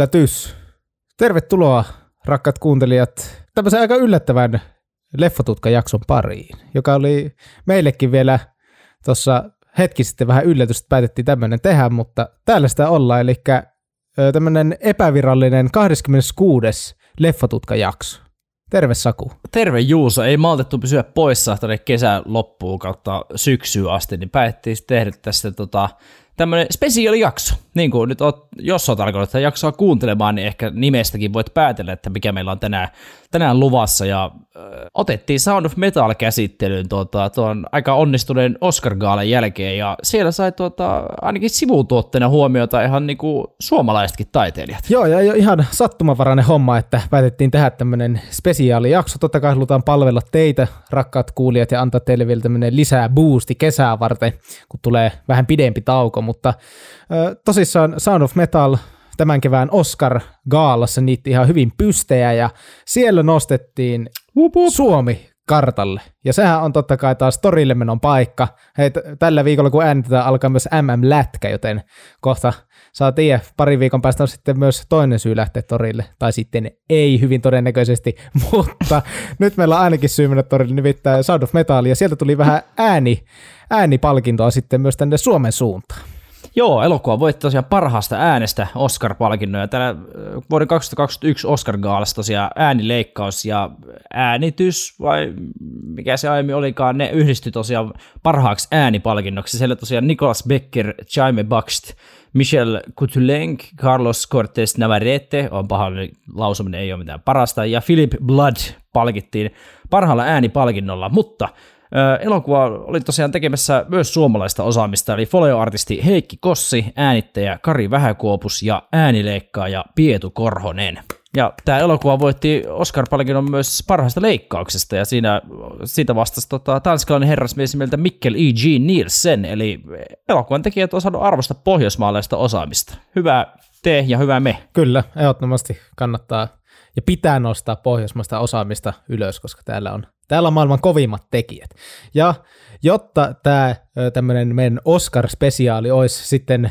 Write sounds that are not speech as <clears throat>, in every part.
yllätys. Tervetuloa, rakkaat kuuntelijat, tämmöisen aika yllättävän Leffatutka-jakson pariin, joka oli meillekin vielä tuossa hetki sitten vähän yllätys, että päätettiin tämmöinen tehdä, mutta täällä sitä ollaan, eli tämmöinen epävirallinen 26. Leffatutka-jakso. Terve Saku. Terve Juuso. Ei maltettu pysyä poissa tänne kesän loppuun kautta syksyyn asti, niin päätettiin tehdä tästä tota, tämmöinen spesiaalijakso. Niin kuin nyt oot, jos oot alkanut tätä jaksoa kuuntelemaan, niin ehkä nimestäkin voit päätellä, että mikä meillä on tänään, tänään luvassa. Ja äh, otettiin Sound of Metal käsittelyyn tuota, tuon aika onnistuneen Oscar Gaalan jälkeen, ja siellä sai tuota, ainakin sivutuotteena huomiota ihan niin kuin suomalaisetkin taiteilijat. Joo, ja ihan sattumanvarainen homma, että päätettiin tehdä tämmöinen spesiaalijakso. Totta kai halutaan palvella teitä, rakkaat kuulijat, ja antaa teille vielä tämmöinen lisää boosti kesää varten, kun tulee vähän pidempi tauko, mutta tosissaan Sound of Metal tämän kevään Oscar Gaalassa niitti ihan hyvin pystejä ja siellä nostettiin wup, wup. Suomi kartalle. Ja sehän on totta kai taas torille menon paikka. Hei, tällä viikolla kun äänitetään alkaa myös MM-lätkä, joten kohta saa tiedä, pari viikon päästä on sitten myös toinen syy lähteä torille, tai sitten ei hyvin todennäköisesti, <laughs> mutta nyt meillä on ainakin syy mennä torille, nimittäin Sound of Metal, ja sieltä tuli vähän ääni, äänipalkintoa sitten myös tänne Suomen suuntaan. Joo, elokuva voitti tosiaan parhaasta äänestä Oscar-palkinnon, ja tänä vuoden 2021 Oscar-gaalassa tosiaan äänileikkaus ja äänitys, vai mikä se aiemmin olikaan, ne yhdistyi tosiaan parhaaksi äänipalkinnoksi. Siellä tosiaan Nicolas Becker, Jaime Buxt, Michel Coutulenc, Carlos Cortés Navarrete, on paha lausuminen, ei ole mitään parasta, ja Philip Blood palkittiin parhaalla äänipalkinnolla, mutta Elokuva oli tosiaan tekemässä myös suomalaista osaamista, eli folioartisti Heikki Kossi, äänittäjä Kari Vähäkuopus ja äänileikkaaja Pietu Korhonen. Ja tämä elokuva voitti Oscar-palkinnon myös parhaasta leikkauksesta, ja siinä, siitä vastasi tota, tanskalainen herrasmies nimeltä Mikkel E.G. Nielsen, eli elokuvan tekijät on saanut arvosta pohjoismaalaista osaamista. Hyvä te ja hyvä me. Kyllä, ehdottomasti kannattaa ja pitää nostaa pohjoismaista osaamista ylös, koska täällä on Täällä on maailman kovimmat tekijät. Ja jotta tämä tämmöinen meidän Oscar-spesiaali olisi sitten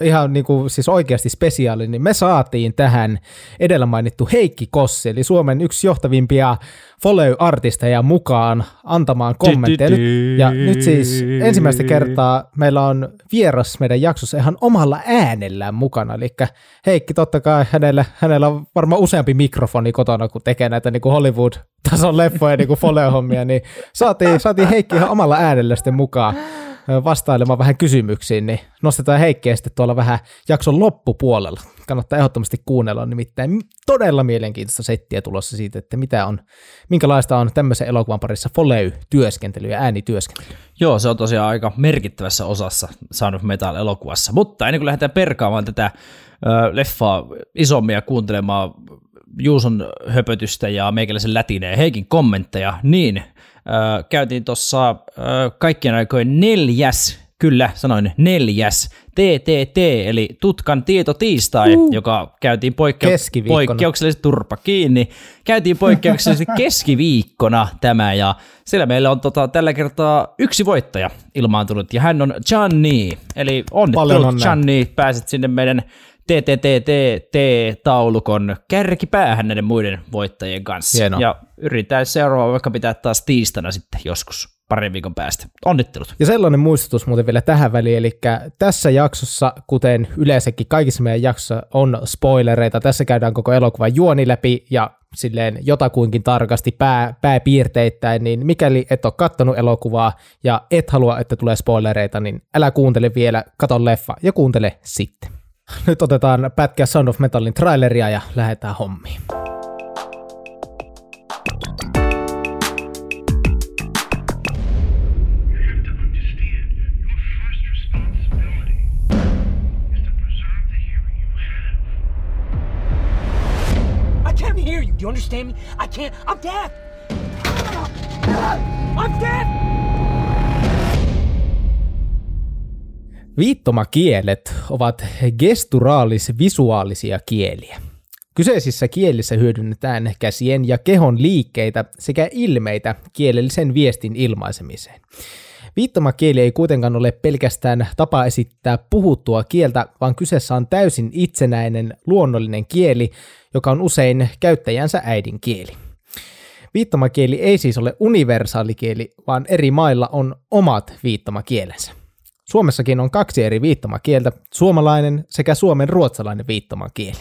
ihan niin kuin siis oikeasti spesiaali, niin me saatiin tähän edellä mainittu Heikki Kossi, eli Suomen yksi johtavimpia follow-artisteja mukaan antamaan kommentteja. Nyt, ja nyt siis ensimmäistä kertaa meillä on vieras meidän jaksossa ihan omalla äänellään mukana, eli Heikki totta kai hänellä, hänellä on varmaan useampi mikrofoni kotona, kun tekee näitä niin kuin Hollywood-tason leffoja niin kuin follow-hommia, niin saatiin, saatiin Heikki ihan omalla äänellä sitten mukaan vastailemaan vähän kysymyksiin, niin nostetaan Heikkiä sitten tuolla vähän jakson loppupuolella. Kannattaa ehdottomasti kuunnella, nimittäin todella mielenkiintoista settiä tulossa siitä, että mitä on, minkälaista on tämmöisen elokuvan parissa foley-työskentely ja äänityöskentely. Joo, se on tosiaan aika merkittävässä osassa of Metal-elokuvassa, mutta ennen kuin lähdetään perkaamaan tätä leffaa isommin ja kuuntelemaan Juuson höpötystä ja meikäläisen lätineen Heikin kommentteja, niin käytiin tuossa kaikkien aikojen neljäs, kyllä sanoin neljäs, TTT, eli Tutkan tiistai, uh. joka käytiin poikke- poikkeuksellisesti turpa kiinni. Käytiin poikkeuksellisesti <laughs> keskiviikkona tämä, ja siellä meillä on tota, tällä kertaa yksi voittaja ilmaantunut, ja hän on Johnny, eli onnittelut Johnny, pääset sinne meidän TTTT-taulukon kärkipäähän näiden muiden voittajien kanssa. Hieno. Ja yritetään seuraava vaikka pitää taas tiistana sitten joskus parin viikon päästä. Onnittelut. Ja sellainen muistutus muuten vielä tähän väliin, eli tässä jaksossa, kuten yleensäkin kaikissa meidän jaksossa on spoilereita, tässä käydään koko elokuvan juoni läpi ja silleen jotakuinkin tarkasti pää, pääpiirteittäin, niin mikäli et ole kattonut elokuvaa ja et halua, että tulee spoilereita, niin älä kuuntele vielä, kato leffa ja kuuntele sitten. <laughs> Nyt otetaan pätkä Sound of Metalin traileria ja lähdetään hommiin. You understand me? I can't. I'm deaf. I'm deaf. Viittomakielet ovat gesturaalis-visuaalisia kieliä. Kyseisissä kielissä hyödynnetään käsien ja kehon liikkeitä sekä ilmeitä kielellisen viestin ilmaisemiseen. Viittomakieli ei kuitenkaan ole pelkästään tapa esittää puhuttua kieltä, vaan kyseessä on täysin itsenäinen luonnollinen kieli, joka on usein käyttäjänsä äidinkieli. Viittomakieli ei siis ole universaali kieli, vaan eri mailla on omat viittomakielensä. Suomessakin on kaksi eri viittomakieltä, suomalainen sekä suomen ruotsalainen viittomakieli.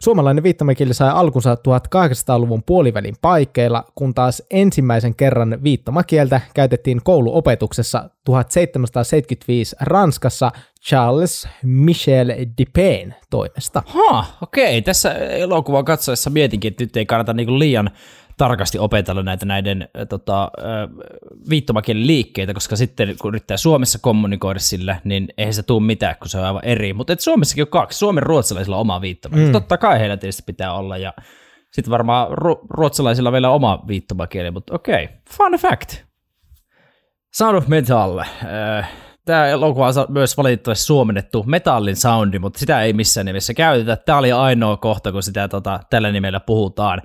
Suomalainen viittomakieli sai alkunsa 1800-luvun puolivälin paikkeilla, kun taas ensimmäisen kerran viittomakieltä käytettiin kouluopetuksessa 1775 Ranskassa Charles Michel Depin toimesta. Ha, okei. Tässä elokuvan katsoessa mietinkin, että nyt ei kannata niinku liian tarkasti opetella näitä näiden tota, viittomakielen liikkeitä, koska sitten kun yrittää Suomessa kommunikoida sillä, niin eihän se tule mitään, kun se on aivan eri. Mutta Suomessakin on kaksi. Suomen ruotsalaisilla on oma viittomakieli. Mm. Totta kai heillä tietysti pitää olla ja sitten varmaan ru- ruotsalaisilla vielä oma viittomakieli, mutta okei. Okay. Fun fact. Sound of Metal. Äh, tämä elokuva on myös valitettavasti suomennettu metallin soundi, mutta sitä ei missään nimessä käytetä. Tämä oli ainoa kohta, kun sitä tota, tällä nimellä puhutaan.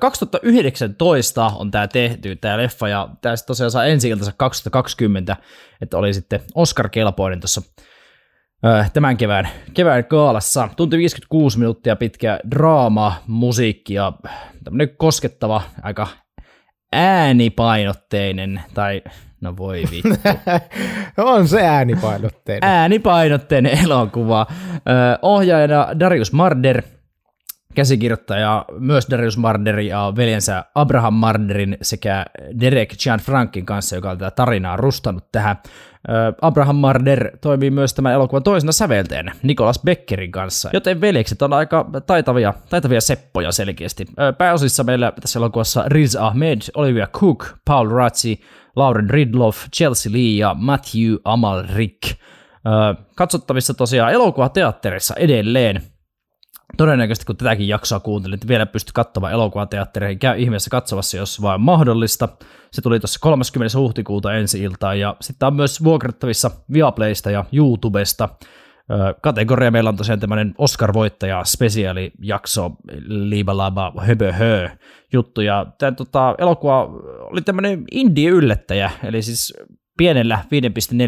2019 on tämä tehty, tämä leffa, ja tämä tosiaan saa ensi 2020, että oli sitten Oscar-kelpoinen tuossa tämän kevään, kevään kaalassa. Tunti 56 minuuttia pitkä draama, musiikki ja tämmöinen koskettava, aika äänipainotteinen, tai No voi vittu. <laughs> on se äänipainotteinen. Äänipainotteinen elokuva. ohjaajana Darius Marder, käsikirjoittaja myös Darius Marder ja veljensä Abraham Marderin sekä Derek Gianfrankin kanssa, joka on tätä tarinaa rustannut tähän. Abraham Marder toimii myös tämän elokuvan toisena säveltäjänä Nicholas Beckerin kanssa, joten veljekset on aika taitavia, taitavia seppoja selkeästi. Pääosissa meillä tässä elokuvassa Riz Ahmed, Olivia Cook, Paul Razzi, Lauren Ridloff, Chelsea Lee ja Matthew Amalric. Katsottavissa tosiaan elokuvateatterissa edelleen. Todennäköisesti kun tätäkin jaksoa kuuntelin, että vielä pysty katsomaan elokuvateattereihin, käy ihmeessä katsomassa, jos vain mahdollista. Se tuli tuossa 30. huhtikuuta ensi iltaan ja sitten on myös vuokrattavissa Viaplaysta ja YouTubesta kategoria meillä on tosiaan tämmöinen Oscar-voittaja spesiaalijakso Liibalaba Höbö hö juttu, ja tämä tota, elokuva oli tämmöinen indie-yllättäjä, eli siis pienellä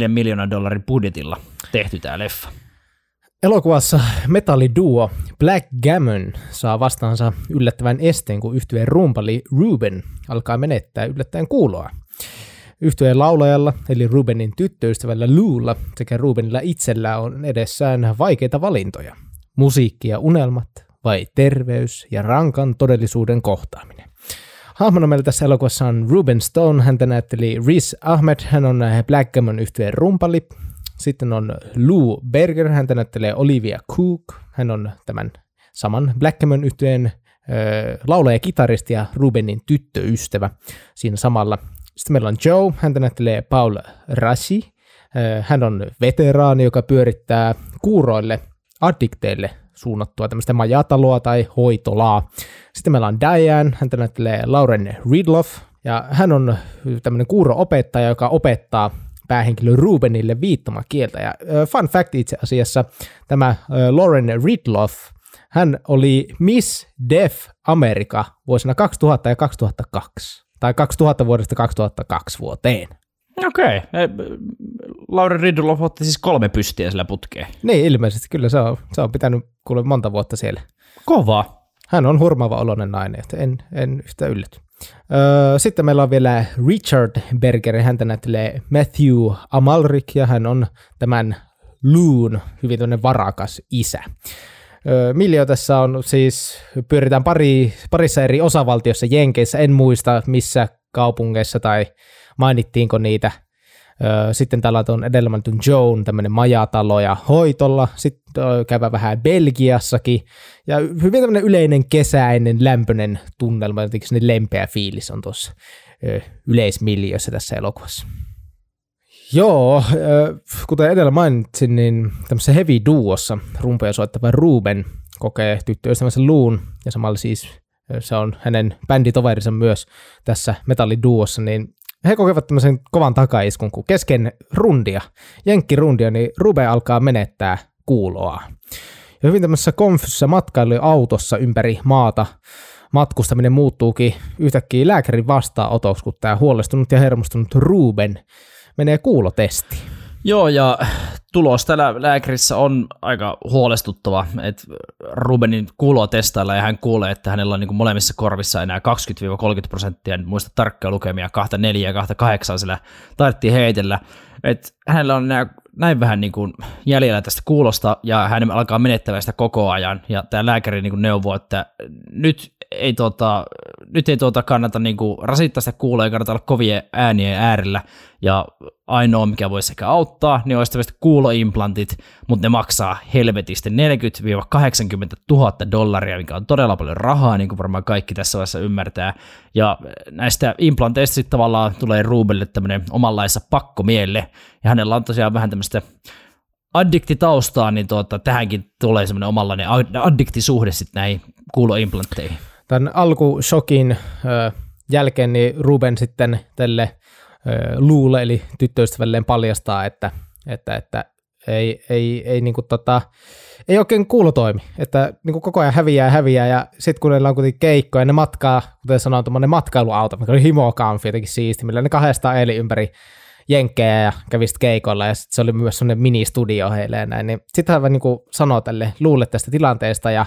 5,4 miljoonan dollarin budjetilla tehty tämä leffa. Elokuvassa metalliduo Black Gammon saa vastaansa yllättävän esteen, kun yhtyeen rumpali Ruben alkaa menettää yllättäen kuuloa. Yhtyeen laulajalla, eli Rubenin tyttöystävällä Luulla sekä Rubenilla itsellä on edessään vaikeita valintoja. Musiikki ja unelmat vai terveys ja rankan todellisuuden kohtaaminen. Hahmona meillä tässä elokuvassa on Ruben Stone, häntä näytteli Riz Ahmed, hän on Blackgammon yhtyeen rumpali. Sitten on Lou Berger, häntä näyttelee Olivia Cook, hän on tämän saman Blackgammon yhtyeen laulaja, kitaristi ja Rubenin tyttöystävä siinä samalla sitten meillä on Joe, häntä näyttelee Paul Rashi. Hän on veteraani, joka pyörittää kuuroille addikteille suunnattua tämmöistä majataloa tai hoitolaa. Sitten meillä on Diane, häntä näyttelee Lauren Ridloff, ja hän on tämmöinen kuuro-opettaja, joka opettaa päähenkilö Rubenille viittomakieltä. Ja fun fact itse asiassa, tämä Lauren Ridloff, hän oli Miss Deaf America vuosina 2000 ja 2002 tai 2000 vuodesta 2002 vuoteen. Okei. Okay. Lauri Ridloff otti siis kolme pystiä sillä putkeen. Niin, ilmeisesti kyllä se on, se on pitänyt kuule monta vuotta siellä. Kova. Hän on hurmaava oloinen nainen, että en, en yhtä ylläty. Öö, sitten meillä on vielä Richard Berger, häntä näyttelee Matthew Amalric, ja hän on tämän Loon, hyvin varakas isä. Miljo tässä on siis, pyöritään pari, parissa eri osavaltiossa Jenkeissä, en muista missä kaupungeissa tai mainittiinko niitä. Sitten täällä on edellä mainitun Joan, tämmöinen majatalo ja hoitolla. Sitten käydään vähän Belgiassakin. Ja hyvin tämmöinen yleinen kesäinen, lämpöinen tunnelma, jotenkin lempeä fiilis on tuossa yleismiljössä tässä elokuvassa. Joo, kuten edellä mainitsin, niin tämmöisessä heavy duossa rumpeja soittava Ruben kokee tyttöystävänsä Luun, ja samalla siis se on hänen bänditoverinsa myös tässä metalliduossa, niin he kokevat tämmöisen kovan takaiskun, kun kesken rundia, jenkkirundia, niin Rube alkaa menettää kuuloa. Ja hyvin tämmöisessä konfyssä matkailuautossa ympäri maata matkustaminen muuttuukin yhtäkkiä lääkärin vastaanotoksi, kun tämä huolestunut ja hermostunut Ruben menee kuulotesti. Joo, ja tulos täällä lääkärissä on aika huolestuttava, että Rubenin kuuloa testailla ja hän kuulee, että hänellä on niin kuin molemmissa korvissa enää 20-30 prosenttia, en muista tarkkaa lukemia, 24 ja 28 sillä taidettiin heitellä, että hänellä on enää näin vähän niin kuin jäljellä tästä kuulosta ja hän alkaa menettämään sitä koko ajan. Ja tämä lääkäri niin kuin neuvoo, että nyt ei, tuota, nyt ei tuota kannata niin kuin rasittaa sitä kuuloa ja kannata olla kovien äänien äärellä ja ainoa, mikä voisi sekä auttaa, niin olisi tämmöiset kuuloimplantit, mutta ne maksaa helvetisti 40-80 000 dollaria, mikä on todella paljon rahaa, niin kuin varmaan kaikki tässä vaiheessa ymmärtää. Ja näistä implanteista sitten tavallaan tulee Rubelle tämmöinen omanlaissa pakkomielle, ja hänellä on tosiaan vähän tämmöistä addiktitaustaa, niin tuota, tähänkin tulee semmoinen omanlainen addiktisuhde sitten näihin kuuloimplantteihin. Tämän alkushokin ö, jälkeen niin Ruben sitten tälle luule, eli tyttöystävälleen paljastaa, että, että, että ei, ei, ei, niin kuin tota, ei oikein kuulo toimi, että niin kuin koko ajan häviää ja häviää, ja sitten kun neillä on kuitenkin keikkoja, ne matkaa, kuten sanoin, tuommoinen matkailuauto, mikä oli himokamfi jotenkin siisti, millä ne kahdestaan eli ympäri jenkkejä ja kävi sitten keikolla, ja sitten se oli myös semmoinen mini-studio heille ja näin, niin sitten hän niin kuin sanoi tälle luulle tästä tilanteesta, ja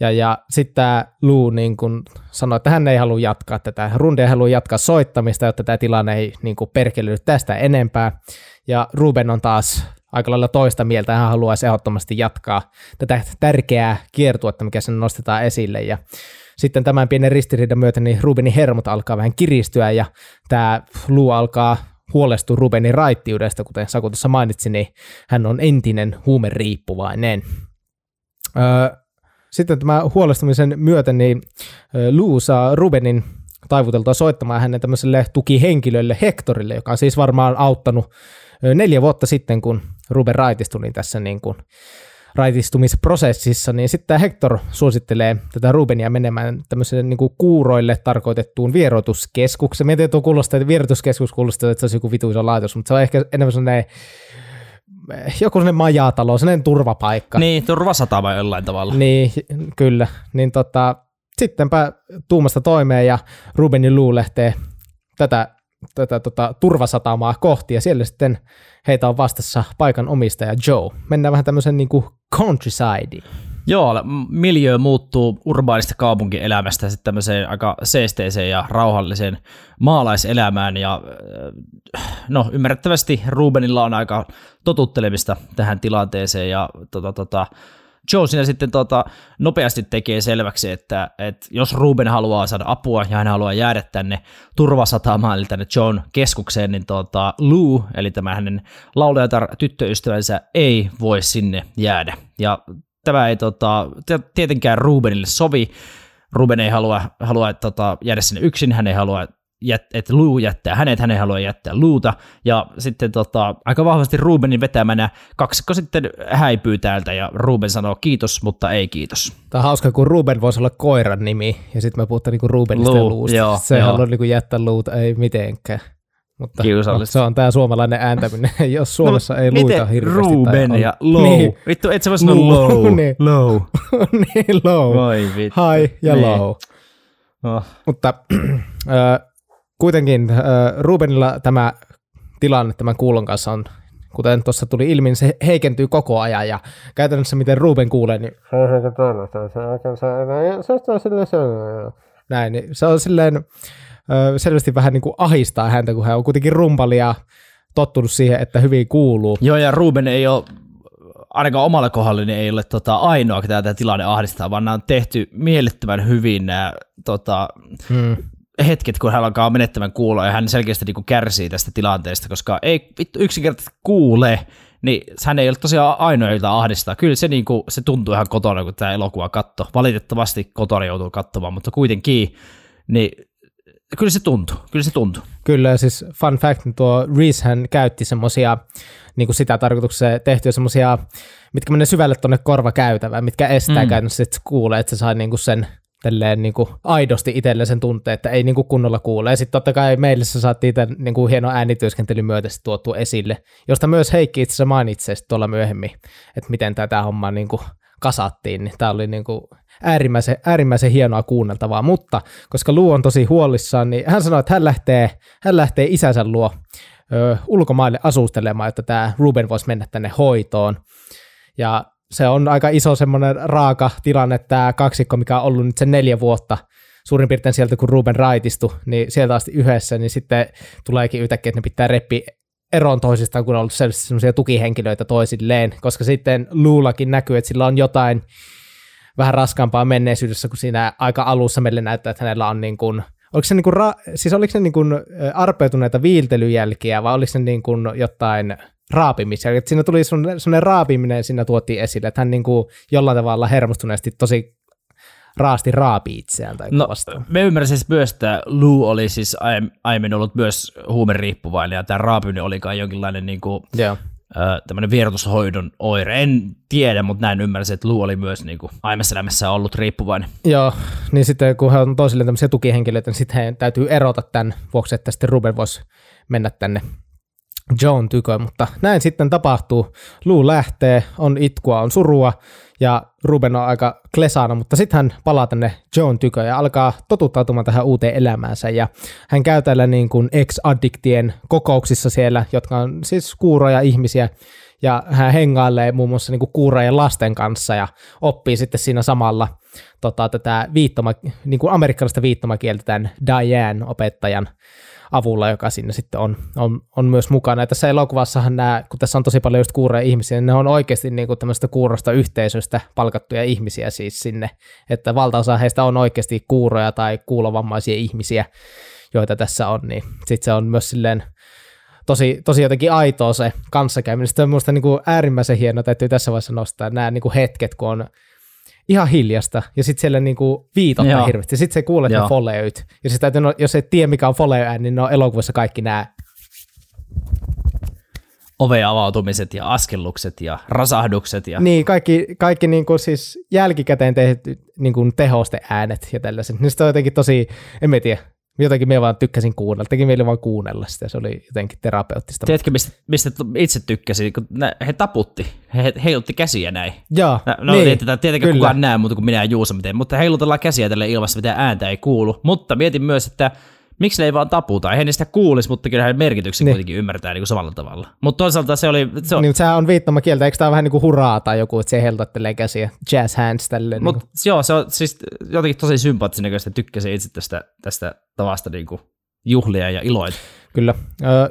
ja, ja sitten tämä Lou niin kun sanoi, että hän ei halua jatkaa tätä rundia, hän haluaa jatkaa soittamista, jotta tämä tilanne ei niin perkelydy tästä enempää. Ja Ruben on taas aika lailla toista mieltä, hän haluaisi ehdottomasti jatkaa tätä tärkeää kiertuetta, mikä sen nostetaan esille. Ja sitten tämän pienen ristiriidan myötä niin Rubenin hermot alkaa vähän kiristyä ja tämä Lou alkaa huolestua Rubenin raittiudesta, kuten Saku tuossa mainitsi, niin hän on entinen huumeriippuvainen. Öö, sitten tämän huolestumisen myötä niin Lou saa Rubenin taivuteltua soittamaan hänen tämmöiselle tukihenkilölle Hectorille, joka on siis varmaan auttanut neljä vuotta sitten, kun Ruben raitistui niin tässä niin kuin raitistumisprosessissa, niin sitten Hector suosittelee tätä Rubenia menemään tämmöiselle niin kuin kuuroille tarkoitettuun vieroituskeskukseen. Mietin, että kuulostaa, että vieroituskeskus kuulostaa, että se olisi joku vituisa laitos, mutta se on ehkä enemmän sellainen joku sellainen majatalo, sellainen turvapaikka. Niin, turvasatama jollain tavalla. Niin, kyllä. Niin tota, sittenpä tuumasta toimeen ja Rubenin Lou lähtee tätä, tätä tota, turvasatamaa kohti ja siellä sitten heitä on vastassa paikan omistaja Joe. Mennään vähän tämmöisen niin kuin countryside. Joo, miljö muuttuu urbaanista kaupunkielämästä sitten tämmöiseen aika seesteiseen ja rauhalliseen maalaiselämään ja no ymmärrettävästi Rubenilla on aika totuttelemista tähän tilanteeseen ja tota, tota, Joe siinä sitten tota, nopeasti tekee selväksi, että, että jos Ruben haluaa saada apua ja hän haluaa jäädä tänne turvasatamaan, eli tänne John keskukseen, niin tota, Lou, eli tämä hänen laulajatar tyttöystävänsä, ei voi sinne jäädä. Ja tämä ei tota, tietenkään Rubenille sovi. Ruben ei halua, halua tota, jäädä sinne yksin, hän ei halua että Lou jättää hänet, hän ei halua jättää Luuta, ja sitten tota, aika vahvasti Rubenin vetämänä kaksikko sitten häipyy täältä, ja Ruben sanoo kiitos, mutta ei kiitos. Tämä on hauska, kun Ruben voisi olla koiran nimi, ja sitten me puhutaan niinku Rubenista Lou, ja Luusta. Joo, se ei halua niinku jättää Luuta, ei mitenkään. Mutta no, se on tämä suomalainen ääntäminen, <laughs> jos Suomessa no, ei luita hirveästi. Ruben ja low. Niin. Vittu, et sä vois sanoa low. <laughs> niin. Low. <laughs> niin, low. Voi vittu. High ja niin. low. Oh. Mutta <clears throat> äh, kuitenkin äh, Rubenilla tämä tilanne tämän kuulon kanssa on, kuten tuossa tuli ilmi, niin se heikentyy koko ajan ja käytännössä miten Ruben kuulee, niin näin, niin se on silleen selvästi vähän niin kuin ahistaa häntä, kun hän on kuitenkin rumpalia tottunut siihen, että hyvin kuuluu. Joo, ja Ruben ei ole ainakaan omalla kohdalla niin ei ole tota, ainoa, ketä tämä tilanne ahdistaa, vaan nämä on tehty mielettömän hyvin nämä tota, hmm. hetket, kun hän alkaa menettämään kuuloa, ja hän selkeästi niin kuin kärsii tästä tilanteesta, koska ei vittu yksinkertaisesti kuule, niin hän ei ole tosiaan ainoa, jota ahdistaa. Kyllä se, niin kuin, se tuntuu ihan kotona, kun tämä elokuva katto. Valitettavasti kotona joutuu katsomaan, mutta kuitenkin, niin Kyllä se tuntuu, kyllä se tuntuu. Kyllä, siis fun fact, niin tuo Reese hän käytti semmoisia, niin kuin sitä tarkoituksessa tehtyä semmoisia, mitkä menee syvälle tuonne korvakäytävään, mitkä estää mm. käytännössä, että kuulee, että se saa niin kuin sen tälleen niin kuin aidosti itselle sen tunteen, että ei niin kuin kunnolla kuule. Ja sitten totta kai meille se saatiin tämän niin kuin hieno äänityöskentelyn myötä tuotu esille, josta myös Heikki itse asiassa mainitsee tuolla myöhemmin, että miten tätä hommaa niin kuin kasattiin, niin tämä oli niin kuin äärimmäisen, äärimmäisen hienoa kuunneltavaa, mutta koska Lu on tosi huolissaan, niin hän sanoi, että hän lähtee, hän lähtee isänsä luo ö, ulkomaille asustelemaan, että tämä Ruben voisi mennä tänne hoitoon. Ja se on aika iso semmoinen raaka tilanne, tämä kaksikko, mikä on ollut nyt sen neljä vuotta suurin piirtein sieltä, kun Ruben raitistui, niin sieltä asti yhdessä, niin sitten tuleekin yhtäkkiä, että ne pitää reppi eroon toisistaan, kun on ollut sellaisia tukihenkilöitä toisilleen, koska sitten Luulakin näkyy, että sillä on jotain vähän raskaampaa menneisyydessä, kun siinä aika alussa meille näyttää, että hänellä on niin kuin, oliko se, niin kuin ra- siis oliko se niin kuin arpeutuneita viiltelyjälkiä vai oliko se niin kuin jotain raapimisia, että siinä tuli sellainen raapiminen, siinä tuotiin esille, että hän niin kuin jollain tavalla hermostuneesti tosi raasti raapi itseään tai no, Me ymmärsin siis myös, että Lou oli siis aiemmin ollut myös huumeriippuvainen ja tämä raapiminen olikaan jonkinlainen niin kuin, yeah. Tämmöinen vierotushoidon oire. En tiedä, mutta näin ymmärsin, että Lou oli myös niin kuin, aiemmassa elämässä ollut riippuvainen. Joo, niin sitten kun he on toisilleen tämmöisiä tukihenkilöitä, niin sitten he täytyy erota tämän vuoksi, että sitten Ruben voisi mennä tänne John tykö, mutta näin sitten tapahtuu. Lou lähtee, on itkua, on surua ja Ruben on aika klesana, mutta sitten hän palaa tänne John tykö ja alkaa totuttautumaan tähän uuteen elämäänsä ja hän käy täällä niin kuin ex-addiktien kokouksissa siellä, jotka on siis kuuroja ihmisiä ja hän hengailee muun muassa niin kuin kuurojen lasten kanssa ja oppii sitten siinä samalla tota, tätä viittoma, niin kuin amerikkalaista viittomakieltä tämän Diane-opettajan avulla, joka siinä sitten on, on, on myös mukana. Ja tässä elokuvassahan nämä, kun tässä on tosi paljon just kuuroja ihmisiä, niin ne on oikeasti niin kuin tämmöistä kuurosta yhteisöstä palkattuja ihmisiä siis sinne, että valtaosa heistä on oikeasti kuuroja tai kuulovammaisia ihmisiä, joita tässä on, niin sitten se on myös silleen tosi, tosi jotenkin aitoa se kanssakäyminen. Sitten on minusta niin kuin äärimmäisen hienoa, täytyy tässä vaiheessa nostaa nämä niin kuin hetket, kun on ihan hiljasta, ja sitten siellä niinku viitottaa hirveästi. Sitten se kuulee ne foleyt. Ja sitten no, jos et tiedä, mikä on foley niin ne on elokuvassa kaikki nämä oveen avautumiset ja askellukset ja rasahdukset. Ja... Niin, kaikki, kaikki niin kuin siis jälkikäteen tehty niin kuin tehoste äänet ja tällaiset. Niin on jotenkin tosi, en mä tiedä, jotenkin me vaan tykkäsin kuunnella, teki meille vaan kuunnella sitä, se oli jotenkin terapeuttista. Tiedätkö, mistä, mistä itse tykkäsin, kun he taputti, he heilutti käsiä näin. Joo, no, niin, tietenkään, tietenkään kukaan näe muuta kuin minä ja Juusa miten, mutta heilutellaan käsiä tälle ilmassa, mitä ääntä ei kuulu. Mutta mietin myös, että miksi ne ei vaan taputa? Eihän niistä kuulisi, mutta kyllä merkityksen niin. kuitenkin ymmärtää niin kuin samalla tavalla. Mutta toisaalta se oli... Se on... Niin, mutta sehän on kieltä, eikö tämä vähän niin kuin huraa tai joku, että se heiluttelee käsiä, jazz hands tälle. Mutta niin joo, se on siis jotenkin tosi sympaattisen näköistä, tykkäsin itse tästä, tästä tavasta niin kuin juhlia ja iloita. Kyllä.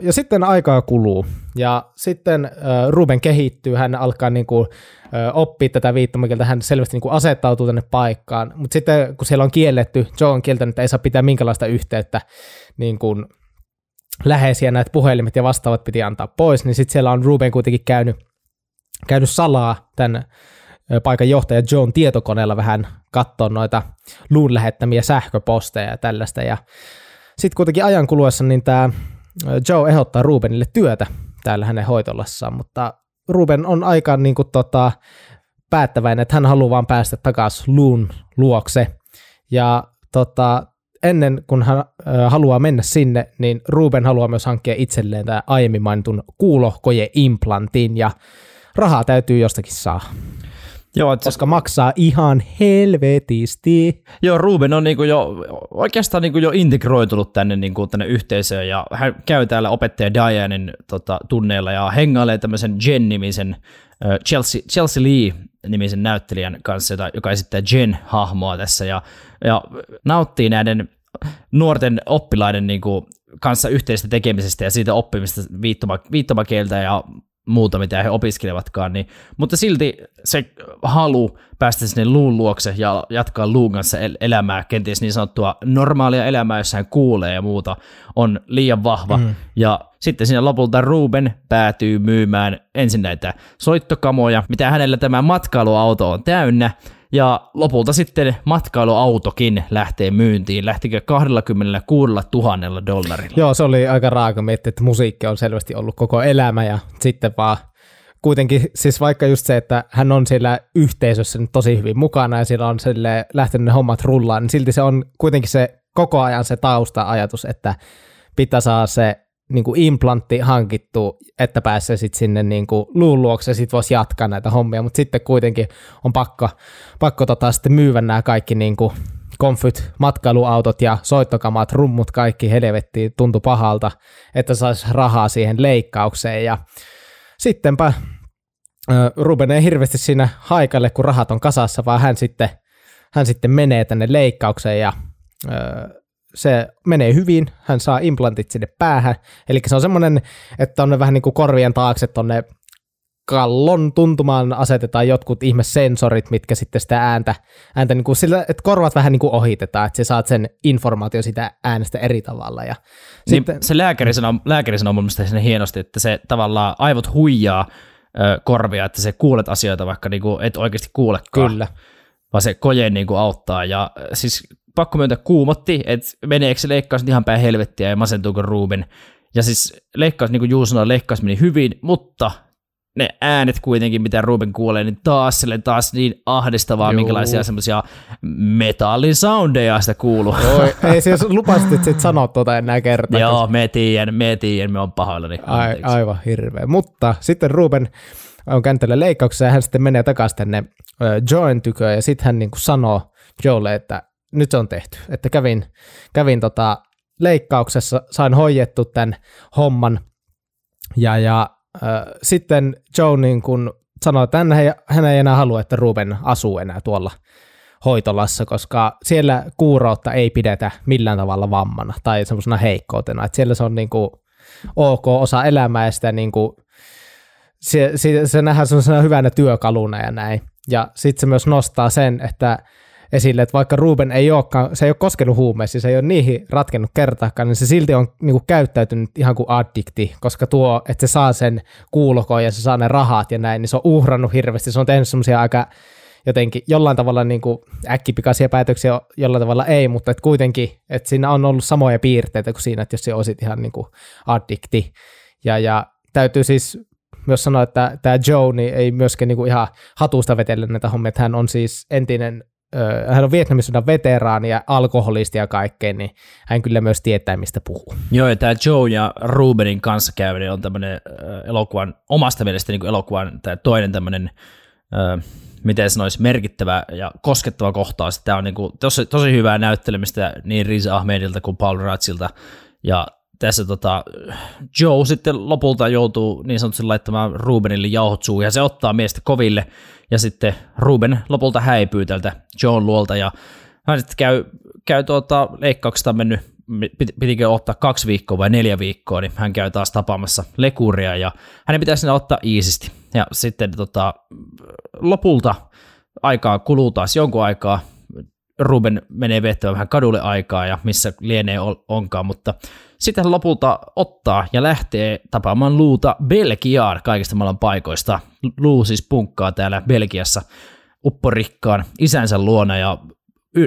Ja sitten aikaa kuluu. Ja sitten Ruben kehittyy, hän alkaa niin kuin oppia tätä viittomakieltä, hän selvästi niin kuin asettautuu tänne paikkaan. Mutta sitten kun siellä on kielletty, Joe on kieltänyt, että ei saa pitää minkälaista yhteyttä niin kuin läheisiä näitä puhelimet ja vastaavat piti antaa pois, niin sitten siellä on Ruben kuitenkin käynyt, käynyt salaa tämän paikan johtaja John tietokoneella vähän katsoa noita luun lähettämiä sähköposteja ja tällaista. Ja sitten kuitenkin ajan kuluessa niin tämä Joe ehdottaa Rubenille työtä täällä hänen hoitolassaan, mutta Ruben on aika niin kuin, tota, päättäväinen, että hän haluaa vaan päästä takaisin luun luokse. Ja tota, ennen kuin hän äh, haluaa mennä sinne, niin Ruben haluaa myös hankkia itselleen tämä aiemmin mainitun kuulohkoje-implantin, ja rahaa täytyy jostakin saada. Joo, että koska maksaa ihan helvetisti. Joo, Ruben on niinku jo oikeastaan niinku jo integroitunut tänne, niinku tänne yhteisöön ja hän käy täällä opettaja Dianen tota, tunneilla ja hengailee tämmöisen Jen-nimisen Chelsea, Chelsea Lee-nimisen näyttelijän kanssa, jota, joka esittää Jen-hahmoa tässä ja, ja nauttii näiden nuorten oppilaiden niinku kanssa yhteistä tekemisestä ja siitä oppimista viittoma, viittomakieltä ja muuta, mitä he opiskelevatkaan, niin, mutta silti se halu päästä sinne luun luokse ja jatkaa luun kanssa el- elämää, kenties niin sanottua normaalia elämää, jossa hän kuulee ja muuta, on liian vahva. Mm. Ja sitten siinä lopulta Ruben päätyy myymään ensin näitä soittokamoja, mitä hänellä tämä matkailuauto on täynnä, ja lopulta sitten matkailuautokin lähtee myyntiin. Lähtikö 26 000 dollarilla? Joo, se oli aika raaka miettiä, että musiikki on selvästi ollut koko elämä ja sitten vaan kuitenkin, siis vaikka just se, että hän on siellä yhteisössä nyt tosi hyvin mukana ja sillä on sille lähtenyt ne hommat rullaan, niin silti se on kuitenkin se koko ajan se tausta-ajatus, että pitää saada se niin kuin implantti hankittu, että pääsee sitten sinne niin kuin luun luokse, sitten voisi jatkaa näitä hommia, mutta sitten kuitenkin on pakko, pakko tota sitten myyvä nämä kaikki niin kuin konfyt, matkailuautot ja soittokamat, rummut, kaikki helvettiin tuntui pahalta, että saisi rahaa siihen leikkaukseen. Ja sittenpä Ruben ei hirveästi siinä haikalle, kun rahat on kasassa, vaan hän sitten, hän sitten menee tänne leikkaukseen ja se menee hyvin, hän saa implantit sinne päähän, eli se on semmoinen, että on vähän niin kuin korvien taakse tonne kallon tuntumaan asetetaan jotkut ihmesensorit, mitkä sitten sitä ääntä, ääntä niin kuin sillä, että korvat vähän niin kuin ohitetaan, että sä saat sen informaatio sitä äänestä eri tavalla. Ja niin sitten, se lääkäri sanoo, lääkäri sanoo mun mielestä hienosti, että se tavallaan aivot huijaa ö, korvia, että se kuulet asioita, vaikka niin kuin et oikeasti kuulekaan. Kyllä. Vaan se koje niin kuin auttaa. Ja siis pakko myöntää kuumotti, että meneekö se leikkaus ihan päin helvettiä ja masentuuko Ruben. Ja siis leikkaus, niin kuin Juu sanoi, leikkaus meni hyvin, mutta ne äänet kuitenkin, mitä Ruben kuulee, niin taas sille taas niin ahdistavaa, Juu. minkälaisia semmoisia metallin soundeja sitä kuuluu. Joo, <laughs> ei siis lupasit, että sit sanot tuota enää kertaa. Joo, me tiedän, me tiedän, me on pahoillani. Ai, aivan hirveä. Mutta sitten Ruben on kentällä leikkauksessa ja hän sitten menee takaisin tänne Joen tyköön ja sitten hän niin kuin sanoo Joelle, että nyt on tehty. Että kävin, kävin tota leikkauksessa, sain hoidettu tämän homman ja, ja sitten Joe niin kun sanoi, että hän ei, hän ei enää halua, että Ruben asuu enää tuolla hoitolassa, koska siellä kuuroutta ei pidetä millään tavalla vammana tai semmoisena heikkoutena. Että siellä se on niin kuin ok osa elämää ja sitä niin kuin, se, se, se nähdään semmoisena hyvänä työkaluna ja näin. Ja sitten se myös nostaa sen, että esille, että vaikka Ruben ei olekaan, se ei ole koskenut huumeisiin, se ei ole niihin ratkennut kertaakaan, niin se silti on niin kuin, käyttäytynyt ihan kuin addikti, koska tuo, että se saa sen kuulokon ja se saa ne rahat ja näin, niin se on uhrannut hirveästi, se on tehnyt semmoisia aika jotenkin jollain tavalla niin kuin äkkipikaisia päätöksiä, jollain tavalla ei, mutta että kuitenkin, että siinä on ollut samoja piirteitä kuin siinä, että jos se olisit ihan niin kuin addikti. Ja, ja täytyy siis myös sanoa, että tämä Joe niin ei myöskään niin kuin ihan hatusta vetellä näitä hommia, että hän on siis entinen hän on Vietnamin sodan veteraani ja alkoholisti ja kaikkeen, niin hän kyllä myös tietää, mistä puhuu. Joo, ja tämä Joe ja Rubenin kanssakäyminen on tämmöinen elokuvan, omasta mielestä niin elokuvan tämä toinen tämmöinen, miten sanoisi, merkittävä ja koskettava kohtaus. Tämä on niin kuin tosi, tosi hyvää näyttelemistä niin Riz Ahmedilta kuin Paul Ratsilta, ja tässä tota, Joe sitten lopulta joutuu niin sanotusti laittamaan Rubenille jauhot suuhun, ja se ottaa miestä koville, ja sitten Ruben lopulta häipyy tältä Joan luolta, ja hän sitten käy, käy tuota, leikkauksesta mennyt, pitikö ottaa kaksi viikkoa vai neljä viikkoa, niin hän käy taas tapaamassa lekuria, ja hänen pitäisi sinne ottaa iisisti. Ja sitten tota, lopulta aikaa kuluu taas jonkun aikaa, Ruben menee viettämään vähän kadulle aikaa ja missä lienee onkaan, mutta sitten hän lopulta ottaa ja lähtee tapaamaan Luuta Belgiaan kaikista maailman paikoista. Luu siis punkkaa täällä Belgiassa upporikkaan isänsä luona ja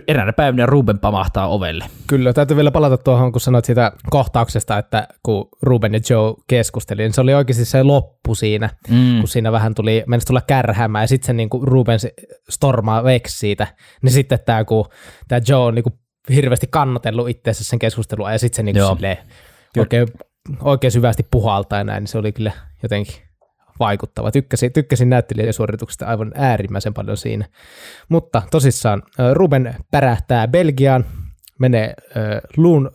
eräänä päivänä Ruben pamahtaa ovelle. Kyllä, täytyy vielä palata tuohon, kun sanoit siitä kohtauksesta, että kun Ruben ja Joe keskusteli, niin se oli oikeasti se loppu siinä, mm. kun siinä vähän tuli, mennessä tulla kärhäämään, ja sitten se niin kuin Ruben stormaa veksi siitä, niin sitten tämä, kun tämä Joe on niin kuin hirveästi kannatellut itseensä sen keskustelua, ja sitten se niin silleen, oikein, oikein syvästi puhaltaa ja näin, niin se oli kyllä jotenkin vaikuttava. Tykkäsin, tykkäsin näyttelijäsuorituksesta aivan äärimmäisen paljon siinä. Mutta tosissaan Ruben pärähtää Belgiaan, menee äh, Luun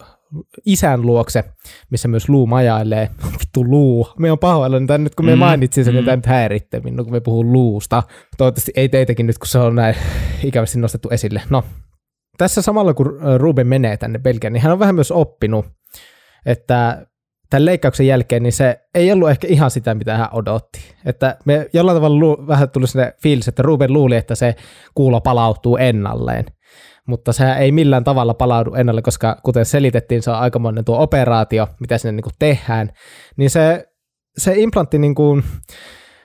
isän luokse, missä myös Luu majailee. <laughs> Vittu Luu. Me on pahoilla, niin nyt kun me mm, mainitsin sen, niin mm. tämä nyt häiritte minua, kun me puhuu Luusta. Toivottavasti ei teitäkin nyt, kun se on näin ikävästi nostettu esille. No, tässä samalla kun Ruben menee tänne Belgiaan, niin hän on vähän myös oppinut, että tämän leikkauksen jälkeen, niin se ei ollut ehkä ihan sitä, mitä hän odotti. Että me jollain tavalla lu- vähän tuli sinne fiilis, että Ruben luuli, että se kuulo palautuu ennalleen. Mutta se ei millään tavalla palaudu ennalle, koska kuten selitettiin, se on aikamoinen tuo operaatio, mitä sinne niin kuin tehdään. Niin se, se implantti, niin kuin,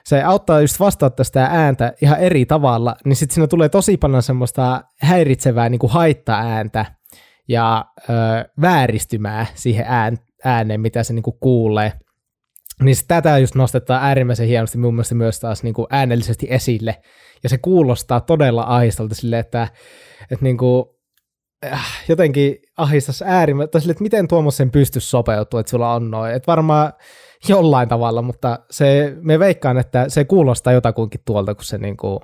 se auttaa just vastauttaa sitä ääntä ihan eri tavalla, niin sitten siinä tulee tosi paljon semmoista häiritsevää niin kuin haitta-ääntä ja ö, vääristymää siihen ääntä ääneen, mitä se niinku kuulee. Niin tätä just nostetaan äärimmäisen hienosti mun mielestä myös taas niinku äänellisesti esille. Ja se kuulostaa todella ahistolta sille, että, että niinku, äh, jotenkin ahistas äärimmäisen, sille, että miten tuommoisen pystyisi sopeutua, että sulla on noin. Että varmaan jollain tavalla, mutta se, me veikkaan, että se kuulostaa jotakuinkin tuolta, kun se niinku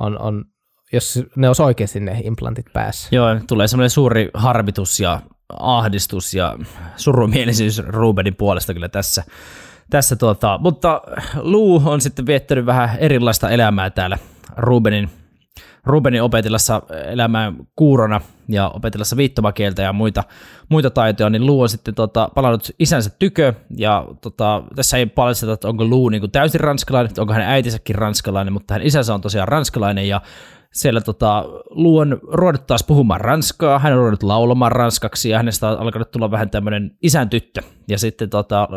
on, on jos ne olisi oikeasti ne implantit päässä. Joo, tulee semmoinen suuri harmitus ja ahdistus ja surumielisyys Rubenin puolesta kyllä tässä. tässä tuota. Mutta Lou on sitten viettänyt vähän erilaista elämää täällä Rubenin Rubenin opetellessa elämään kuurona ja opetellessa viittomakieltä ja muita, muita taitoja, niin Luu on sitten tota, palannut isänsä tykö, ja tota, tässä ei paljasteta, että onko Luu niin täysin ranskalainen, onko hänen äitinsäkin ranskalainen, mutta hän isänsä on tosiaan ranskalainen, ja siellä tota, Lu on ruvennut taas puhumaan ranskaa, hän on ruvennut laulamaan ranskaksi ja hänestä on alkanut tulla vähän tämmöinen isän tyttö. Ja sitten tota,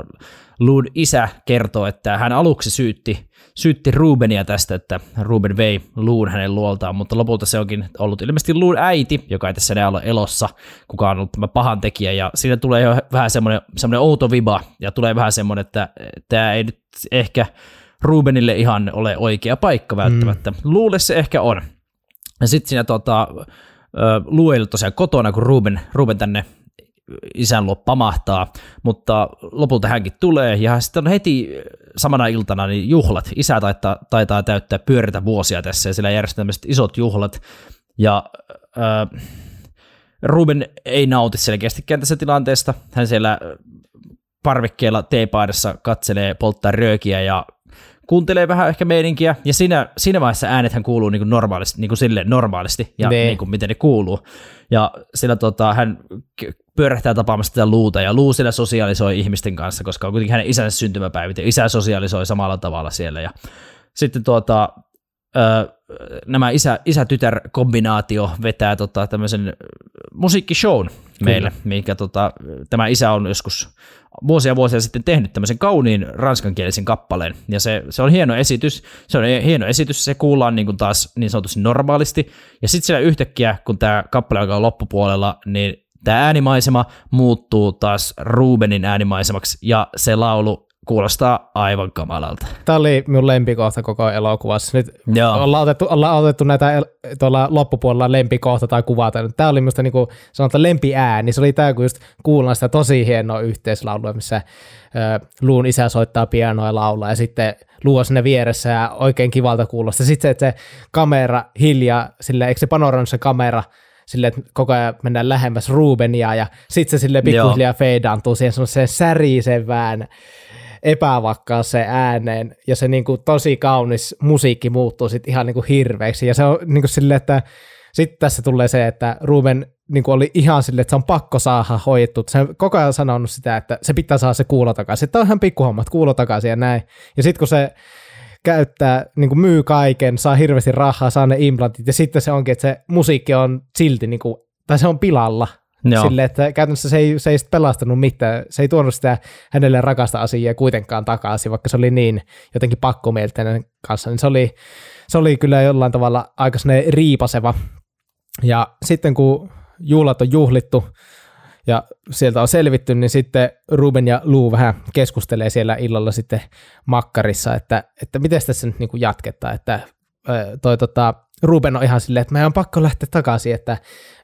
Luun isä kertoo, että hän aluksi syytti, syytti Rubenia tästä, että Ruben vei Luun hänen luoltaan, mutta lopulta se onkin ollut ilmeisesti Luun äiti, joka ei tässä enää ole elossa, kuka on ollut tämä pahan tekijä. Ja siinä tulee jo vähän semmoinen, semmoinen outo viba ja tulee vähän semmoinen, että tämä ei nyt ehkä Rubenille ihan ole oikea paikka välttämättä. Mm. Luulle se ehkä on. Ja sitten siinä tota, Lueilla tosiaan kotona, kun Ruben, Ruben tänne isän luo pamahtaa, mutta lopulta hänkin tulee, ja sitten on heti samana iltana niin juhlat. Isä taitaa, taitaa täyttää pyöritä vuosia tässä, ja sillä järjestetään isot juhlat, ja äh, Ruben ei nauti selkeästikään tässä tilanteesta. Hän siellä parvikkeella teepaidassa katselee, polttaa röökiä ja kuuntelee vähän ehkä meininkiä, ja siinä, siinä vaiheessa äänethän kuuluu niin kuin normaalisti, niin kuin sille normaalisti, ja ne. niin kuin miten ne kuuluu. Ja sillä tota, hän pyörähtää tapaamassa tätä luuta, ja luu sillä sosiaalisoi ihmisten kanssa, koska on kuitenkin hänen isänsä syntymäpäivät, ja isä sosiaalisoi samalla tavalla siellä, ja sitten tuota, nämä isä, isä-tytär-kombinaatio vetää tota, tämmöisen musiikkishown meille, Kyllä. minkä tota, tämä isä on joskus vuosia vuosia sitten tehnyt tämmöisen kauniin ranskankielisen kappaleen, ja se, se on hieno esitys, se on hieno esitys, se kuullaan niin kuin taas niin sanotusti normaalisti, ja sitten siellä yhtäkkiä, kun tämä kappale alkaa loppupuolella, niin tämä äänimaisema muuttuu taas Rubenin äänimaisemaksi, ja se laulu kuulostaa aivan kamalalta. Tämä oli minun lempikohta koko elokuvassa. Nyt Joo. Ollaan, otettu, ollaan otettu näitä tuolla loppupuolella lempikohta tai kuvata. Tämä oli minusta niin kuin sanotaan lempiääni. Se oli tämä, kun just kuullaan sitä tosi hienoa yhteislaulua, missä Luun isä soittaa pianoa ja laulaa, ja sitten Luu on sinne vieressä ja oikein kivalta kuulosta. Sitten se, että se kamera hiljaa, sille, eikö se panoramissa kamera, sille, että koko ajan mennään lähemmäs Rubenia, ja sitten se sille pikkuhiljaa feidaantuu siihen semmoiseen särisevään epävakkaaseen ääneen, ja se niinku tosi kaunis musiikki muuttuu sitten ihan niinku hirveäksi, ja se on niinku silleen, että sitten tässä tulee se, että Ruben niin oli ihan silleen, että se on pakko saada hoidettu. Se on koko ajan sanonut sitä, että se pitää saada se kuulo takaisin. Tämä on ihan pikkuhommat, kuulo takaisin ja näin. Ja sitten kun se käyttää, niin kuin myy kaiken, saa hirveästi rahaa, saa ne implantit, ja sitten se onkin, että se musiikki on silti, niin kuin, tai se on pilalla, Sille, että käytännössä se ei, se ei pelastanut mitään, se ei tuonut sitä hänelle rakasta asiaa kuitenkaan takaisin, vaikka se oli niin jotenkin pakkomielteinen kanssa, niin se oli, se oli kyllä jollain tavalla aika riipaseva. Ja sitten kun juhlat on juhlittu ja sieltä on selvitty, niin sitten Ruben ja Lou vähän keskustelee siellä illalla sitten makkarissa, että, että miten tässä nyt niin kuin jatketaan, että toi tota, Ruben on ihan silleen, että meidän on pakko lähteä takaisin, että,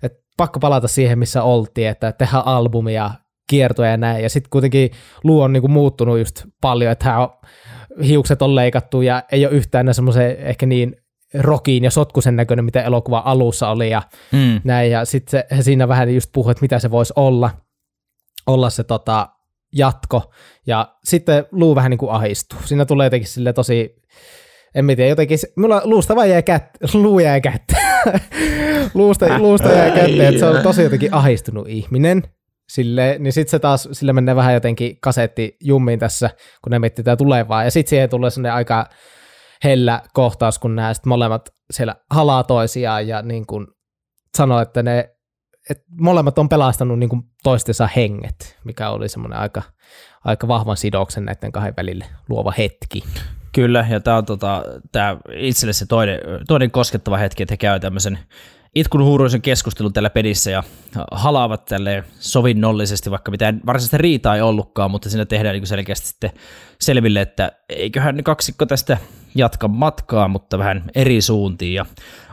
että pakko palata siihen, missä oltiin, että tehdään albumia, kiertoja ja näin. Ja sitten kuitenkin Lu on niinku muuttunut just paljon, että hän on, hiukset on leikattu ja ei ole yhtään semmoisen ehkä niin rokiin ja sotkusen näköinen, mitä elokuva alussa oli ja mm. näin. Ja sitten he siinä vähän just puhui, että mitä se voisi olla, olla se tota, jatko. Ja sitten Luu vähän niin kuin ahistuu. Siinä tulee jotenkin sille tosi en mä tiedä, jotenkin, mulla luusta vaan jäi kättä, luu jäi kättä. <laughs> luusta, luusta jäi kättä, että se on tosi jotenkin ahistunut ihminen. Sille, niin sitten se taas, sille menee vähän jotenkin kasetti jummiin tässä, kun ne miettii tätä tulevaa. Ja sitten siihen tulee sellainen aika hellä kohtaus, kun nämä sit molemmat siellä halaa toisiaan ja niin kuin sanoo, että ne että molemmat on pelastanut niin kuin toistensa henget, mikä oli semmoinen aika, aika vahvan sidoksen näiden kahden välille luova hetki. Kyllä, ja tämä on tota, tää itselle se toinen, toinen koskettava hetki, että he käyvät tämmöisen itkun huuruisen keskustelun tällä pedissä ja halaavat tälle sovinnollisesti, vaikka mitään varsinaista riitaa ei ollutkaan, mutta siinä tehdään niin selkeästi sitten selville, että eiköhän kaksikko tästä jatka matkaa, mutta vähän eri suuntiin. Ja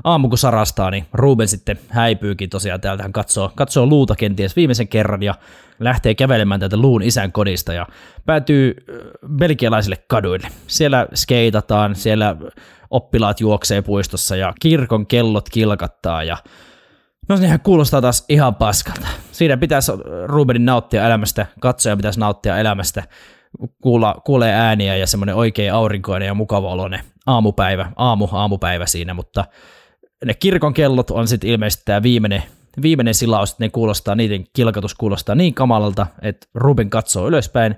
aamu kun sarastaa, niin Ruben sitten häipyykin tosiaan täältä. Hän katsoo, katsoo luuta kenties viimeisen kerran ja lähtee kävelemään täältä luun isän kodista ja päätyy belgialaisille kaduille. Siellä skeitataan, siellä oppilaat juoksee puistossa ja kirkon kellot kilkattaa ja No sehän kuulostaa taas ihan paskalta. Siinä pitäisi Rubenin nauttia elämästä, katsoja pitäisi nauttia elämästä, kuulla, kuulee ääniä ja semmoinen oikein aurinkoinen ja mukava oloinen aamupäivä, aamu, aamupäivä siinä, mutta ne kirkon kellot on sitten ilmeisesti tämä viimeinen, viimeinen silaus, että ne kuulostaa, niiden kilkatus kuulostaa niin kamalalta, että Ruben katsoo ylöspäin,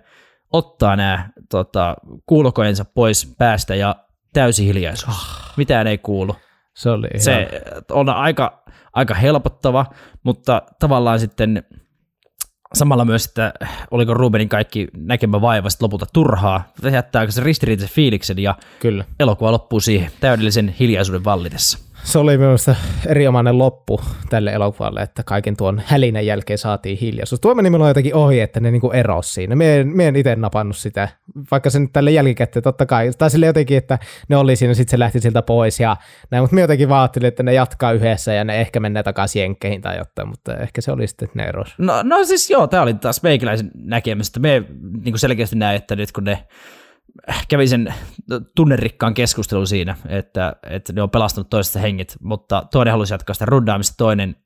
ottaa nämä tota, kuulokojensa pois päästä ja täysi hiljaisuus. Oh. Mitään ei kuulu. Se, oli ihan... se on aika, aika helpottava, mutta tavallaan sitten samalla myös, että oliko Rubenin kaikki näkemä vaiva sitten lopulta turhaa, jättääkö se ristiriitaisen fiiliksen ja Kyllä. elokuva loppuu siihen täydellisen hiljaisuuden vallitessa se oli minusta erinomainen loppu tälle elokuvalle, että kaiken tuon hälinän jälkeen saatiin hiljaisuus. Tuo meni minulla jotenkin ohi, että ne niinku eros siinä. Me en, en itse napannut sitä, vaikka se nyt tälle jälkikäteen totta kai, tai sille jotenkin, että ne oli siinä, sitten se lähti siltä pois ja näin, mutta me jotenkin vaattelin, että ne jatkaa yhdessä ja ne ehkä menee takaisin jenkkeihin tai jotain, mutta ehkä se oli sitten, että ne eros. No, no siis joo, tämä oli taas meikäläisen näkemystä. Me niin selkeästi näin, että nyt kun ne kävi sen tunnerikkaan keskustelun siinä, että, että ne on pelastanut toisesta hengit, mutta toinen halusi jatkaa sitä rundaamista, toinen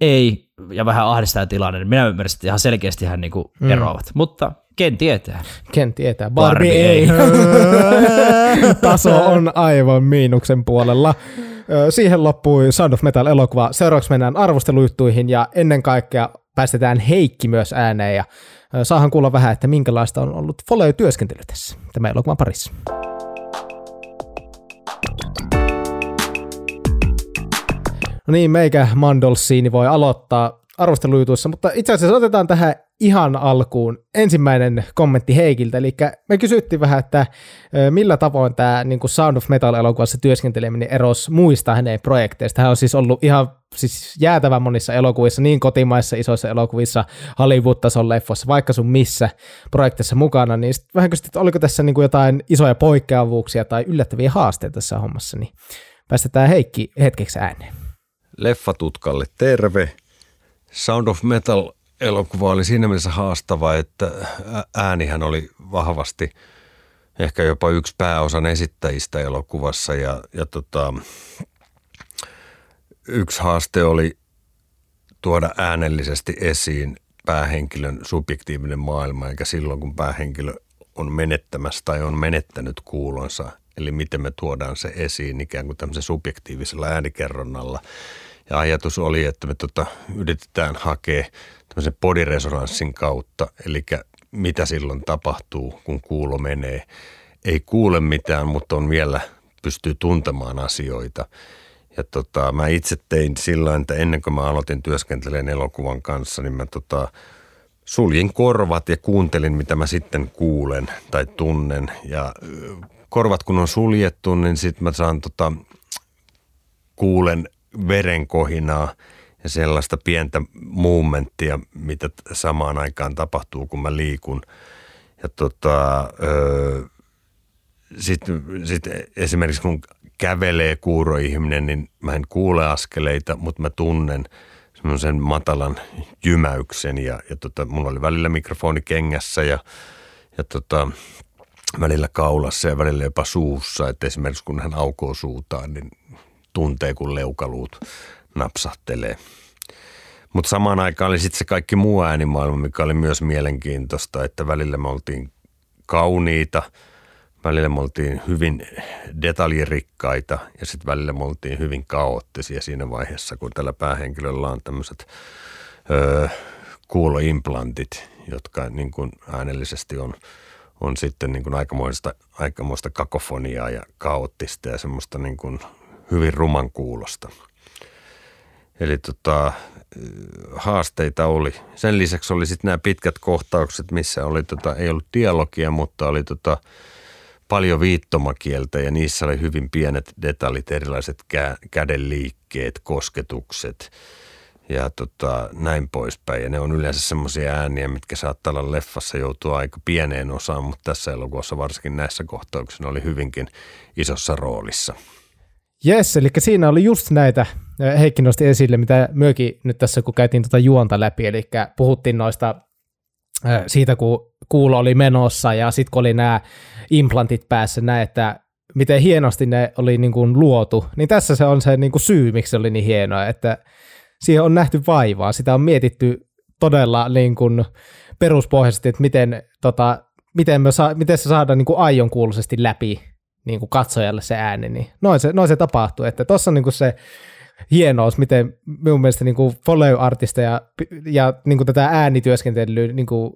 ei, ja vähän ahdistaa tilanne. Minä ymmärsin, että ihan selkeästi hän niinku mm. eroavat, mutta ken tietää. Ken tietää. Barbie, Barbie ei. <laughs> Taso on aivan miinuksen puolella. Siihen loppui Sound of Metal-elokuva. Seuraavaksi mennään arvostelujuttuihin ja ennen kaikkea päästetään Heikki myös ääneen ja saahan kuulla vähän, että minkälaista on ollut follow-työskentely tässä tämä elokuvan parissa. No niin, meikä Mandolsiini voi aloittaa arvostelujutuissa, mutta itse asiassa otetaan tähän ihan alkuun ensimmäinen kommentti Heikiltä, eli me kysyttiin vähän, että millä tavoin tämä niin kuin Sound of Metal-elokuvassa työskenteleminen eros muista hänen projekteista. Hän on siis ollut ihan siis jäätävän monissa elokuvissa, niin kotimaissa isoissa elokuvissa, Hollywood-tason leffoissa, vaikka sun missä projekteissa mukana, niin sitten vähän kysyttiin, että oliko tässä niin kuin jotain isoja poikkeavuuksia tai yllättäviä haasteita tässä hommassa, niin päästetään Heikki hetkeksi ääneen. Leffatutkalle terve. Sound of Metal elokuva oli siinä mielessä haastava, että äänihän oli vahvasti ehkä jopa yksi pääosan esittäjistä elokuvassa ja, ja tota, yksi haaste oli tuoda äänellisesti esiin päähenkilön subjektiivinen maailma, eikä silloin kun päähenkilö on menettämässä tai on menettänyt kuulonsa, eli miten me tuodaan se esiin ikään kuin tämmöisen subjektiivisella äänikerronnalla. Ja ajatus oli, että me tota, yritetään hakea tämmöisen podiresonanssin kautta, eli mitä silloin tapahtuu, kun kuulo menee. Ei kuule mitään, mutta on vielä, pystyy tuntemaan asioita. Ja tota, mä itse tein sillä että ennen kuin mä aloitin työskentelemään elokuvan kanssa, niin mä tota, suljin korvat ja kuuntelin, mitä mä sitten kuulen tai tunnen. Ja korvat kun on suljettu, niin sitten mä saan tota, kuulen verenkohinaa ja sellaista pientä movementtia, mitä samaan aikaan tapahtuu, kun mä liikun. Ja tota, sitten sit esimerkiksi kun kävelee kuuroihminen, niin mä en kuule askeleita, mutta mä tunnen semmoisen matalan jymäyksen ja, ja tota, mulla oli välillä mikrofoni kengässä ja, ja tota, välillä kaulassa ja välillä jopa suussa, että esimerkiksi kun hän aukoo suutaan, niin tuntee, kun leukaluut napsahtelee. Mutta samaan aikaan oli sitten se kaikki muu äänimaailma, mikä oli myös mielenkiintoista, että välillä me oltiin kauniita, välillä me oltiin hyvin detaljirikkaita ja sitten välillä me oltiin hyvin kaoottisia siinä vaiheessa, kun tällä päähenkilöllä on tämmöiset öö, kuuloimplantit, jotka niin kuin äänellisesti on, on sitten niin kuin aikamoista, aikamoista kakofoniaa ja kaoottista ja semmoista niin kuin hyvin ruman kuulosta. Eli tota, haasteita oli. Sen lisäksi oli sitten nämä pitkät kohtaukset, missä oli tota, ei ollut dialogia, mutta oli tota, paljon viittomakieltä ja niissä oli hyvin pienet detaljit, erilaiset kä- käden liikkeet, kosketukset ja tota, näin poispäin. Ja ne on yleensä semmoisia ääniä, mitkä saattaa olla leffassa joutua aika pieneen osaan, mutta tässä elokuvassa varsinkin näissä kohtauksissa oli hyvinkin isossa roolissa. Jes, eli siinä oli just näitä, Heikki nosti esille, mitä myökin nyt tässä, kun käytiin tuota juonta läpi, eli puhuttiin noista siitä, kun kuulo oli menossa ja sitten kun oli nämä implantit päässä, näin, että miten hienosti ne oli niin kuin luotu, niin tässä se on se niin kuin syy, miksi se oli niin hienoa, että siihen on nähty vaivaa, sitä on mietitty todella niin kuin peruspohjaisesti, että miten, tota, miten, me saa, miten se saadaan niin aion kuuluisesti läpi niin kuin katsojalle se ääni, niin noin se, noin se tapahtuu, että tuossa on niin kuin se hienous, miten minun mielestä niin kuin follow-artisteja ja niin kuin tätä äänityöskentelyä, niin kuin,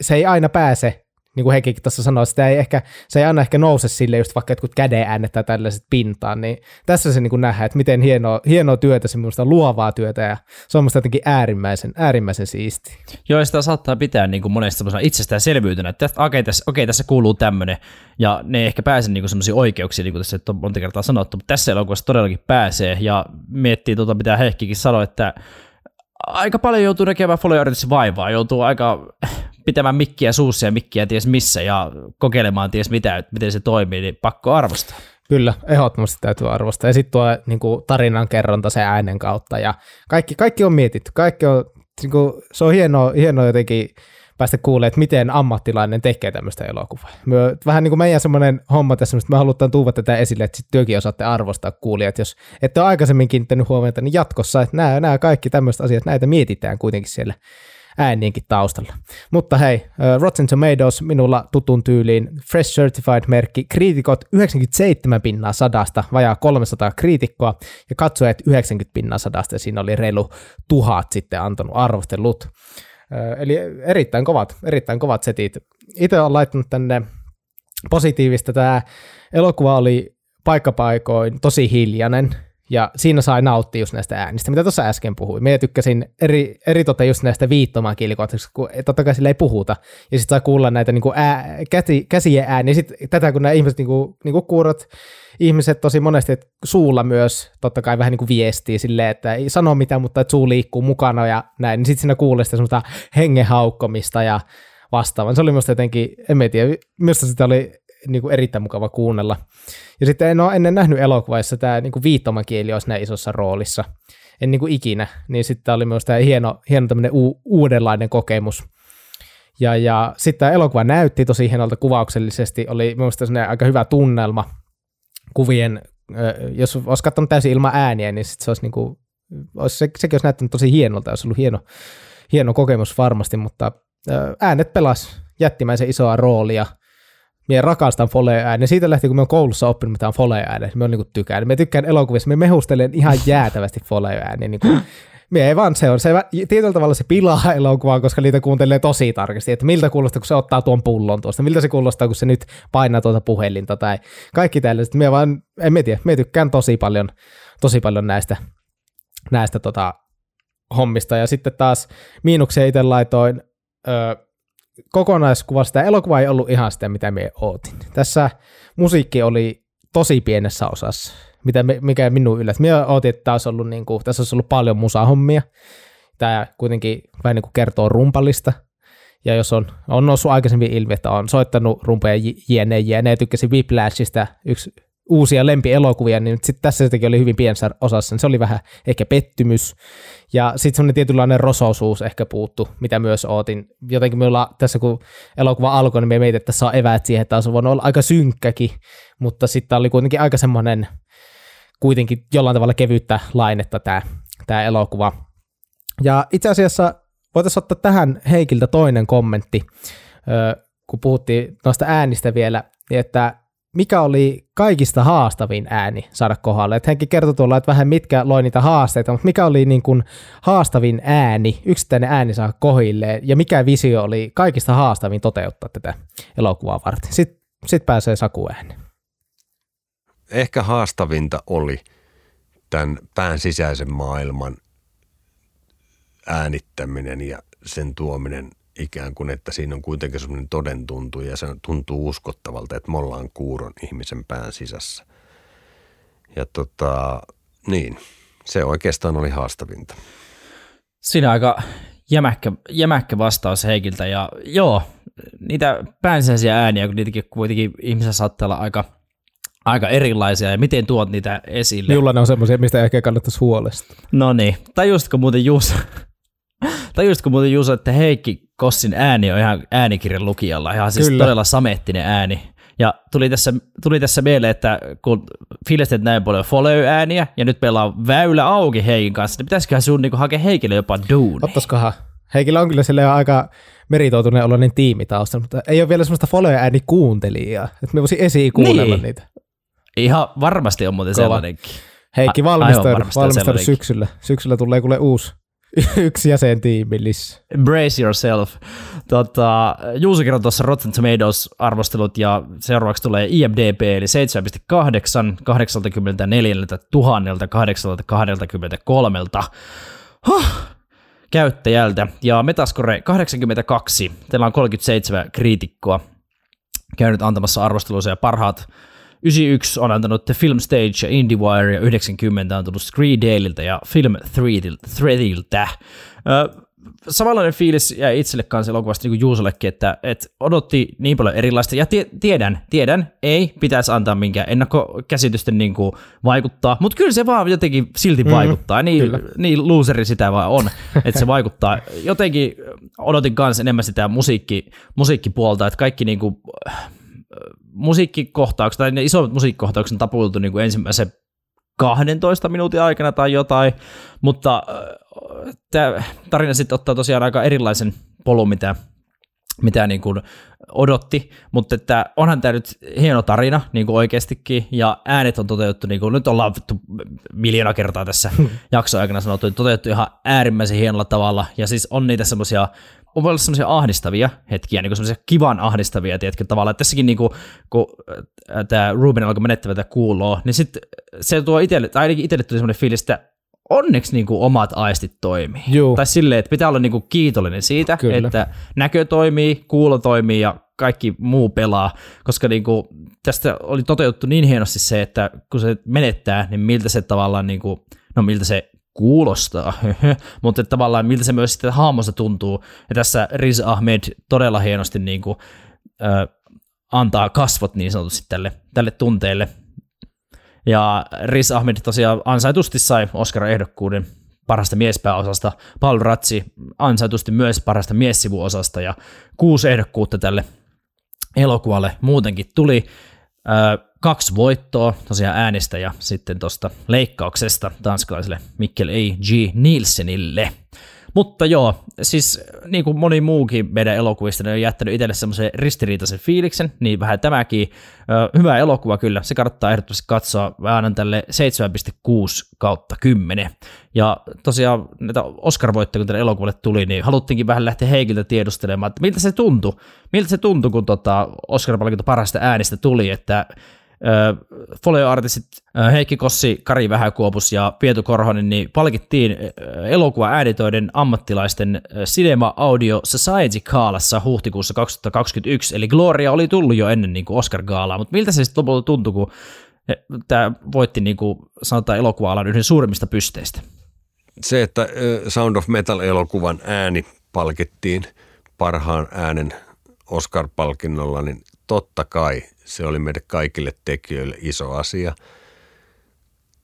se ei aina pääse niin kuin Heikkikin tuossa sanoi, sitä ei ehkä, se ei aina ehkä nouse sille just vaikka jotkut käden äänet tai tällaiset pintaan, niin tässä se niin kuin nähdään, että miten hienoa, hienoa työtä, semmoista luovaa työtä ja se on musta jotenkin äärimmäisen, äärimmäisen siisti. Joo, sitä saattaa pitää niin kuin monesti semmoisena itsestäänselvyytenä, että okei, tässä, okei, tässä kuuluu tämmöinen, ja ne ei ehkä pääse niin semmoisiin oikeuksiin, niin kuin tässä on monta kertaa sanottu, mutta tässä elokuvassa todellakin pääsee, ja miettii tuota, mitä Heikkikin sanoi, että aika paljon joutuu näkemään follow vaivaa, joutuu aika pitämään mikkiä suussa ja mikkiä ties missä ja kokeilemaan ties mitä, miten se toimii, niin pakko arvostaa. Kyllä, ehdottomasti täytyy arvostaa. Ja sitten tuo niin kuin, tarinan kerronta se äänen kautta ja kaikki, kaikki on mietitty. Kaikki on, niin kuin, se on hienoa, hienoa jotenkin päästä kuulemaan, että miten ammattilainen tekee tämmöistä elokuvaa. Me, vähän niin kuin meidän semmoinen homma tässä, että me halutaan tuuva tätä esille, että sitten työkin osaatte arvostaa kuulijat. Jos ette ole aikaisemmin kiinnittänyt huomiota, niin jatkossa, että nämä, nämä kaikki tämmöiset asiat, näitä mietitään kuitenkin siellä äänienkin taustalla. Mutta hei, Rotten Tomatoes minulla tutun tyyliin Fresh Certified-merkki, kriitikot 97 pinnaa sadasta, vajaa 300 kriitikkoa ja katsojat 90 pinnaa sadasta ja siinä oli reilu tuhat sitten antanut arvostelut. Eli erittäin kovat, erittäin kovat setit. Itse olen laittanut tänne positiivista. Tämä elokuva oli paikkapaikoin tosi hiljainen, ja siinä sai nauttia just näistä äänistä, mitä tuossa äsken puhuin. Minä tykkäsin eri, eri tota just näistä viittomakielikohtauksista, kun totta kai sille ei puhuta. Ja sitten saa kuulla näitä niinku ää, käsi, käsien ääniä. Sitten tätä, kun nämä ihmiset, niinku, niinku kuurot, ihmiset tosi monesti että suulla myös totta kai vähän niin kuin viestii silleen, että ei sano mitään, mutta että suu liikkuu mukana ja näin, niin sitten siinä kuulee sitä semmoista hengenhaukkomista ja vastaavan. Se oli minusta jotenkin, en tiedä, minusta sitä oli niin kuin erittäin mukava kuunnella. Ja sitten en ole ennen nähnyt elokuvassa tämä niin kuin viittomakieli olisi näin isossa roolissa. En niin kuin ikinä. Niin sitten oli myös tämä hieno, hieno tämmöinen u- uudenlainen kokemus. Ja, ja sitten tämä elokuva näytti tosi hienolta kuvauksellisesti. Oli minusta aika hyvä tunnelma kuvien. Jos olisi katsonut täysin ilman ääniä, niin sit se olisi niin kuin, olisi, se, sekin olisi näyttänyt tosi hienolta. Olisi ollut hieno, hieno kokemus varmasti, mutta äänet pelas jättimäisen isoa roolia – minä rakastan fole-ääniä. Siitä lähtien, kun me on koulussa oppinut mitään fole-ääniä, niin me on niin tykännyt. Me tykkään elokuvissa, me mehustelen ihan <laughs> jäätävästi fole-ääniä. Niin kuin, me ei vaan se on. Se, tietyllä tavalla se pilaa <laughs> elokuvaa, koska niitä kuuntelee tosi tarkasti, että miltä kuulostaa, kun se ottaa tuon pullon tuosta, miltä se kuulostaa, kun se nyt painaa tuota puhelinta tai kaikki tällaiset. Me vaan, en mä tiedä, me tykkään tosi paljon, tosi paljon näistä, näistä tota, hommista. Ja sitten taas miinuksia itse laitoin, öö, kokonaiskuvasta elokuva ei ollut ihan sitä, mitä me ootin. Tässä musiikki oli tosi pienessä osassa, mitä mikä minun yllätti. Minä ootin, että olisi ollut, niin kuin, tässä olisi ollut paljon musahommia. Tämä kuitenkin vähän niin kuin kertoo rumpallista. Ja jos on, on noussut aikaisemmin ilmi, että on soittanut rumpeja jne, jne, tykkäsin Whiplashista, yksi uusia lempielokuvia, niin sitten tässä jotenkin oli hyvin pienessä osassa, niin se oli vähän ehkä pettymys. Ja sitten semmoinen tietynlainen rososuus ehkä puuttu, mitä myös ootin. Jotenkin minulla tässä kun elokuva alkoi, niin me mietin, että tässä on eväät siihen, että olisi voinut olla aika synkkäkin, mutta sitten oli kuitenkin aika semmoinen kuitenkin jollain tavalla kevyttä lainetta tämä, tämä elokuva. Ja itse asiassa voitaisiin ottaa tähän Heikiltä toinen kommentti, kun puhuttiin noista äänistä vielä, niin että mikä oli kaikista haastavin ääni saada kohdalle. Että hänkin kertoi tuolla, että vähän mitkä loi niitä haasteita, mutta mikä oli niin kuin haastavin ääni, yksittäinen ääni saa kohille ja mikä visio oli kaikista haastavin toteuttaa tätä elokuvaa varten. Sitten sit pääsee Saku ääni. Ehkä haastavinta oli tämän pään sisäisen maailman äänittäminen ja sen tuominen ikään kuin, että siinä on kuitenkin semmoinen todentuntu ja se tuntuu uskottavalta, että me ollaan kuuron ihmisen pään sisässä. Ja tota, niin, se oikeastaan oli haastavinta. Siinä aika jämäkkä, jämäkkä vastaus Heikiltä ja joo, niitä päänsäisiä ääniä, kun niitäkin kuitenkin ihmisessä saattaa olla aika, aika erilaisia ja miten tuot niitä esille. Minulla ne on semmoisia, mistä ehkä kannattaisi huolestua. No niin, tajusitko muuten Juuso, <laughs> tajusitko muuten Juuso, että Heikki Kossin ääni on ihan äänikirjan lukijalla, ihan siis Kyllä. todella samettinen ääni. Ja tuli tässä, tuli tässä mieleen, että kun fiilistet näin paljon follow-ääniä, ja nyt meillä on väylä auki Heikin kanssa, niin pitäisiköhän sun niin hakea Heikille jopa duuni? Ottaisikohan? Heikillä on kyllä sille aika meritoituneen oloinen tiimi taustalla, mutta ei ole vielä semmoista follow-ääni kuuntelijaa, että me voisi esiin kuunnella niin. niitä. Ihan varmasti on muuten Kova. sellainenkin. Heikki valmistaudu, valmistaudu syksyllä. Syksyllä tulee kuule uusi <laughs> yksi jäsen tiimillis. Brace yourself. Tota, Juuso kertoi tuossa Rotten Tomatoes-arvostelut ja seuraavaksi tulee IMDB eli 7,8 84 1083 huh, käyttäjältä ja Metascore 82. Teillä on 37 kriitikkoa käynyt antamassa arvosteluja ja parhaat 91 on antanut The Film Stage ja IndieWire ja 90 on tullut Screen Daleilta ja Film Threadiltä. samanlainen fiilis jäi itselle kanssa elokuvasta niin kuin Juusollekin, että, että odotti niin paljon erilaista, ja tie, tiedän, tiedän, ei pitäisi antaa minkään ennakkokäsitysten niin kuin vaikuttaa, mutta kyllä se vaan jotenkin silti mm, vaikuttaa, niin, niin loseri sitä vaan on, että se vaikuttaa. Jotenkin odotin kanssa enemmän sitä musiikki, musiikkipuolta, että kaikki niin kuin, musiikkikohtaukset, tai ne isommat musiikkikohtaukset on tapultu niin kuin ensimmäisen 12 minuutin aikana tai jotain, mutta äh, tämä tarina sitten ottaa tosiaan aika erilaisen polun, mitä, mitä niin kuin odotti, mutta että onhan tämä nyt hieno tarina niin kuin oikeastikin, ja äänet on toteutettu, niin kuin nyt ollaan miljoona kertaa tässä jakson aikana sanottu, toteutettu ihan äärimmäisen hienolla tavalla, ja siis on niitä semmoisia on voi olla semmoisia ahdistavia hetkiä, niin semmoisia kivan ahdistavia, tiedätkö, tavallaan. Tässäkin niin kuin, kun äh, tämä Ruben alkoi menettävä tätä kuuloa, niin sitten se tuo itselle, tai ainakin itselle tuli semmoinen fiilis, että onneksi niin kuin omat aistit toimii. Juu. Tai silleen, että pitää olla niin kuin kiitollinen siitä, Kyllä. että näkö toimii, kuulo toimii ja kaikki muu pelaa, koska niin kuin, tästä oli toteutettu niin hienosti se, että kun se menettää, niin miltä se tavallaan, niin kuin, no miltä se kuulostaa, <laughs> mutta tavallaan miltä se myös sitten haamossa tuntuu. Ja tässä Riz Ahmed todella hienosti niin kuin, äh, antaa kasvot niin sanotusti tälle, tälle tunteelle. Ja Riz Ahmed tosiaan ansaitusti sai Oscar-ehdokkuuden parasta miespääosasta, Paul Ratsi ansaitusti myös parasta miessivuosasta ja kuusi ehdokkuutta tälle elokuvalle muutenkin tuli kaksi voittoa tosiaan äänestä ja sitten tuosta leikkauksesta tanskalaiselle Mikkel A. G. Nielsenille. Mutta joo, siis niin kuin moni muukin meidän elokuvista, ne on jättänyt itselle semmoisen ristiriitaisen fiiliksen, niin vähän tämäkin. Hyvä elokuva kyllä, se kannattaa ehdottomasti katsoa. Mä annan tälle 7,6 kautta 10. Ja tosiaan näitä Oscar-voittoja, kun tälle elokuvalle tuli, niin haluttiinkin vähän lähteä Heikiltä tiedustelemaan, että miltä se tuntui, miltä se tuntui, kun tota Oscar-palkinto parasta äänistä tuli, että folio-artistit Heikki Kossi, Kari Vähäkuopus ja Pietu Korhonen niin palkittiin elokuva äänitöiden ammattilaisten Cinema Audio Society Kaalassa huhtikuussa 2021, eli Gloria oli tullut jo ennen niin Oscar-gaalaa, mutta miltä se sitten lopulta tuntui, kun tämä voitti niin kuin sanotaan elokuva-alan yhden suurimmista pysteistä? Se, että Sound of Metal-elokuvan ääni palkittiin parhaan äänen Oscar-palkinnolla, niin totta kai se oli meille kaikille tekijöille iso asia.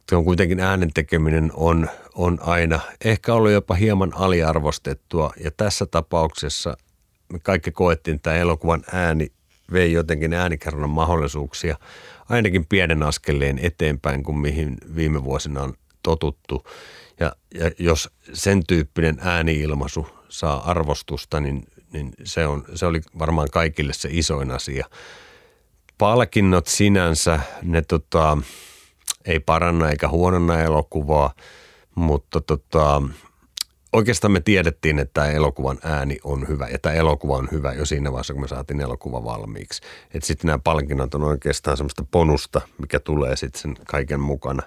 Se on kuitenkin äänen tekeminen on, on aina ehkä ollut jopa hieman aliarvostettua ja tässä tapauksessa me kaikki koettiin, että elokuvan ääni vei jotenkin äänikerronnan mahdollisuuksia ainakin pienen askeleen eteenpäin kuin mihin viime vuosina on totuttu. Ja, ja jos sen tyyppinen ääniilmaisu saa arvostusta, niin, niin se, on, se oli varmaan kaikille se isoin asia palkinnot sinänsä, ne tota, ei paranna eikä huononna elokuvaa, mutta tota, oikeastaan me tiedettiin, että tämä elokuvan ääni on hyvä ja tämä elokuva on hyvä jo siinä vaiheessa, kun me saatiin elokuva valmiiksi. Että sitten nämä palkinnot on oikeastaan semmoista bonusta, mikä tulee sitten sen kaiken mukana.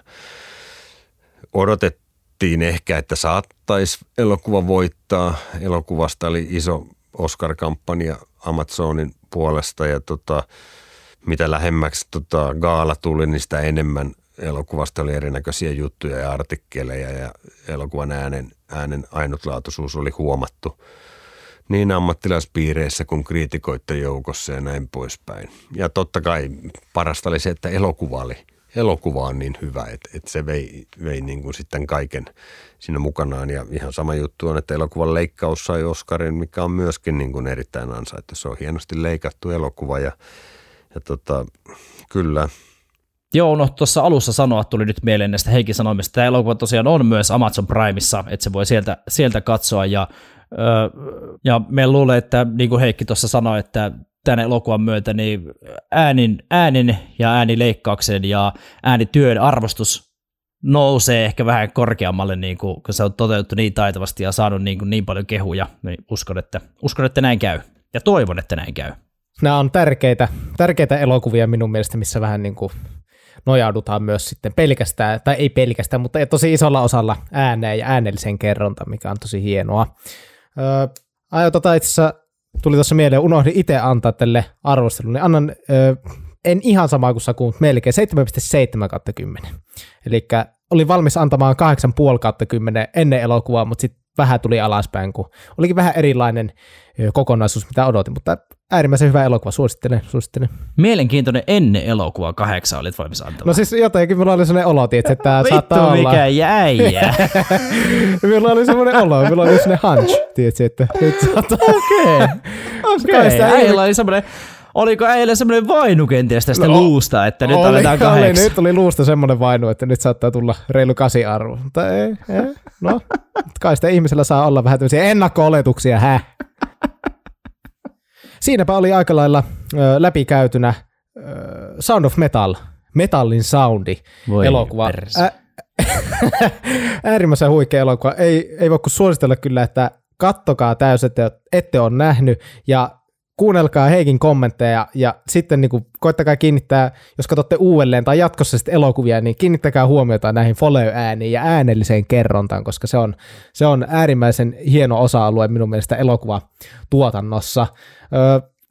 Odotettiin ehkä, että saattaisi elokuva voittaa. Elokuvasta oli iso Oscar-kampanja Amazonin puolesta ja tota, mitä lähemmäksi tota, gaala tuli, niin sitä enemmän elokuvasta oli erinäköisiä juttuja ja artikkeleja ja elokuvan äänen, äänen ainutlaatuisuus oli huomattu niin ammattilaispiireissä kuin kriitikoiden joukossa ja näin poispäin. Ja totta kai parasta oli se, että elokuva oli elokuva on niin hyvä, että, että se vei, vei niin kuin sitten kaiken siinä mukanaan. Ja ihan sama juttu on, että elokuvan leikkaus sai Oscarin, mikä on myöskin niin kuin erittäin ansaittu. Se on hienosti leikattu elokuva ja, ja tota, kyllä – Joo, no tuossa alussa sanoa tuli nyt mieleen näistä Heikin sanomista. Tämä elokuva tosiaan on myös Amazon Primeissa, että se voi sieltä, sieltä katsoa. Ja, ja me luulen, että niin kuin Heikki tuossa sanoi, että tämän elokuvan myötä niin äänin, äänin ja äänileikkauksen ja äänityön arvostus nousee ehkä vähän korkeammalle, niin kuin, kun se on toteutettu niin taitavasti ja saanut niin, kuin niin paljon kehuja. Niin uskon, että, uskon, että näin käy. Ja toivon, että näin käy. Nämä on tärkeitä, tärkeitä elokuvia minun mielestä, missä vähän niin kuin nojaudutaan myös sitten pelkästään, tai ei pelkästään, mutta tosi isolla osalla ääneen ja äänellisen kerronta, mikä on tosi hienoa. Öö, aion tota itse asiassa tuli tuossa mieleen, unohdin itse antaa tälle arvostelun, niin annan ö, en ihan samaa kuin Saku, mutta melkein 7,7 kautta 10. Eli olin valmis antamaan 8,5 kautta 10 ennen elokuvaa, mutta sitten vähän tuli alaspäin, kun olikin vähän erilainen kokonaisuus, mitä odotin, mutta äärimmäisen hyvä elokuva, suosittelen, suosittelen. Mielenkiintoinen ennen elokuvaa kahdeksan olit valmis antamaan. No siis jotenkin minulla oli sellainen olo, että tämä <laughs> saattaa olla... mikä jäijä. <laughs> minulla oli sellainen olo, minulla oli sellainen hunch, tietysti, että nyt saattaa... Okei, <laughs> okei. Äijällä oli semmoinen... Oliko äijällä semmoinen vainu kenties tästä no, luusta, että nyt oli, aletaan kahdeksan? Oli, nyt oli luusta semmoinen vainu, että nyt saattaa tulla reilu kasi arvo. Mutta ei, ei, no, kai sitä ihmisellä saa olla vähän tämmöisiä ennakko-oletuksia, hä? Siinäpä oli aika lailla ö, läpikäytynä ö, Sound of Metal, metallin soundi Voi elokuva. Ä, äärimmäisen huikea elokuva. Ei, ei voi kuin suositella kyllä, että kattokaa täysin, että ette ole nähnyt ja kuunnelkaa Heikin kommentteja ja sitten niin kuin, koittakaa kiinnittää, jos katsotte uudelleen tai jatkossa sitten elokuvia, niin kiinnittäkää huomiota näihin follow-ääniin ja äänelliseen kerrontaan, koska se on, se on äärimmäisen hieno osa-alue minun mielestä elokuvatuotannossa.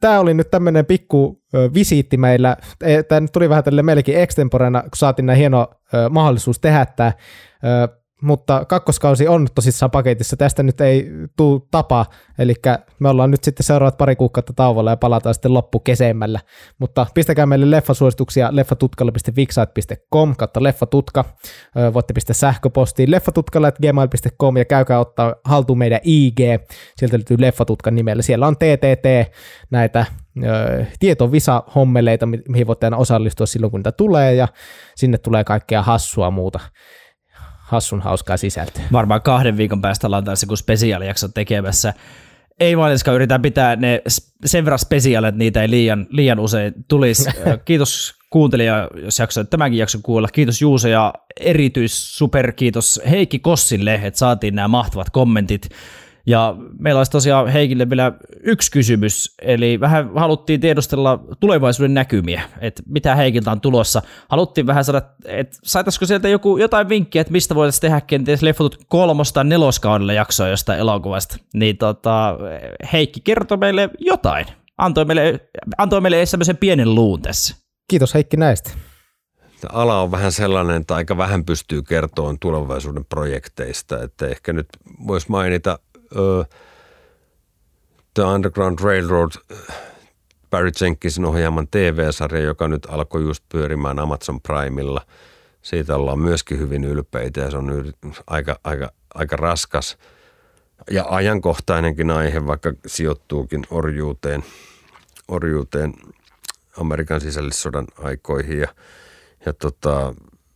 Tämä oli nyt tämmöinen pikku visiitti meillä. E, Tämä nyt tuli vähän tälle meillekin extemporena, kun saatiin näin hieno mahdollisuus tehdä tämä mutta kakkoskausi on tosissaan paketissa. Tästä nyt ei tule tapa, eli me ollaan nyt sitten seuraavat pari kuukautta tauolla ja palataan sitten loppukesemmällä. Mutta pistäkää meille leffasuosituksia leffatutkalla.vixait.com kautta leffatutka. Voitte pistää sähköpostiin leffatutkalla.gmail.com ja käykää ottaa haltuun meidän IG. Sieltä löytyy leffatutkan nimellä. Siellä on TTT, näitä tietovisa-hommeleita, mihin voitte aina osallistua silloin, kun niitä tulee, ja sinne tulee kaikkea hassua muuta hassun hauskaa sisältöä. Varmaan kahden viikon päästä ollaan taas joku spesiaalijakso tekemässä. Ei Valinska yritetään pitää ne sen verran spesiaalit, että niitä ei liian, liian usein tulisi. <laughs> Kiitos kuuntelija, jos jaksoit tämänkin jakson kuulla. Kiitos Juuso ja erityis super kiitos Heikki Kossille, että saatiin nämä mahtavat kommentit. Ja meillä olisi tosiaan Heikille vielä yksi kysymys, eli vähän haluttiin tiedustella tulevaisuuden näkymiä, että mitä Heikiltä on tulossa. Haluttiin vähän saada, että saataisiko sieltä joku, jotain vinkkiä, että mistä voitaisiin tehdä kenties leffotut kolmosta neloskaudella jaksoa jostain elokuvasta. Niin tota, Heikki kertoi meille jotain, antoi meille, antoi meille semmoisen pienen luun tässä. Kiitos Heikki näistä. Ala on vähän sellainen, että aika vähän pystyy kertomaan tulevaisuuden projekteista, että ehkä nyt voisi mainita uh, The Underground Railroad Barry Jenkinsin ohjaaman TV-sarja, joka nyt alkoi just pyörimään Amazon Primella. Siitä ollaan myöskin hyvin ylpeitä ja se on aika, aika, aika raskas ja ajankohtainenkin aihe, vaikka sijoittuukin orjuuteen, orjuuteen Amerikan sisällissodan aikoihin. Ja, ja tota,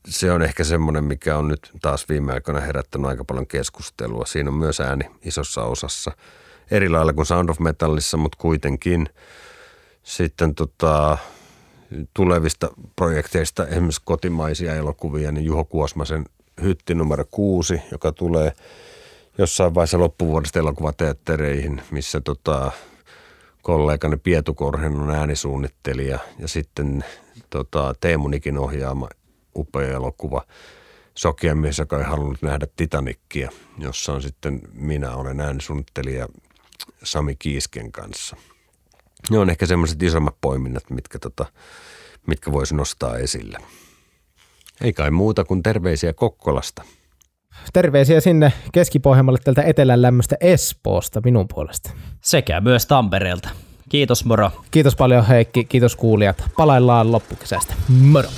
se on ehkä semmoinen, mikä on nyt taas viime aikoina herättänyt aika paljon keskustelua. Siinä on myös ääni isossa osassa. Eri lailla kuin Sound of Metallissa, mutta kuitenkin sitten tota, tulevista projekteista, esimerkiksi kotimaisia elokuvia, niin Juho Kuosmasen Hytti numero kuusi, joka tulee jossain vaiheessa loppuvuodesta elokuvateattereihin, missä tota, kollegani Pietu Korhen on äänisuunnittelija ja sitten tota, Teemu Nikin ohjaama upea elokuva. Sokea mies, joka ei halunnut nähdä Titanikkia, jossa on sitten minä olen äänisuunnittelija Sami Kiisken kanssa. Ne on ehkä semmoiset isommat poiminnat, mitkä, tota, mitkä voisi nostaa esille. Ei kai muuta kuin terveisiä Kokkolasta. Terveisiä sinne Keski-Pohjanmaalle tältä etelän lämmöstä Espoosta minun puolesta. Sekä myös Tampereelta. Kiitos moro. Kiitos paljon Heikki, kiitos kuulijat. Palaillaan loppukesästä. Moro!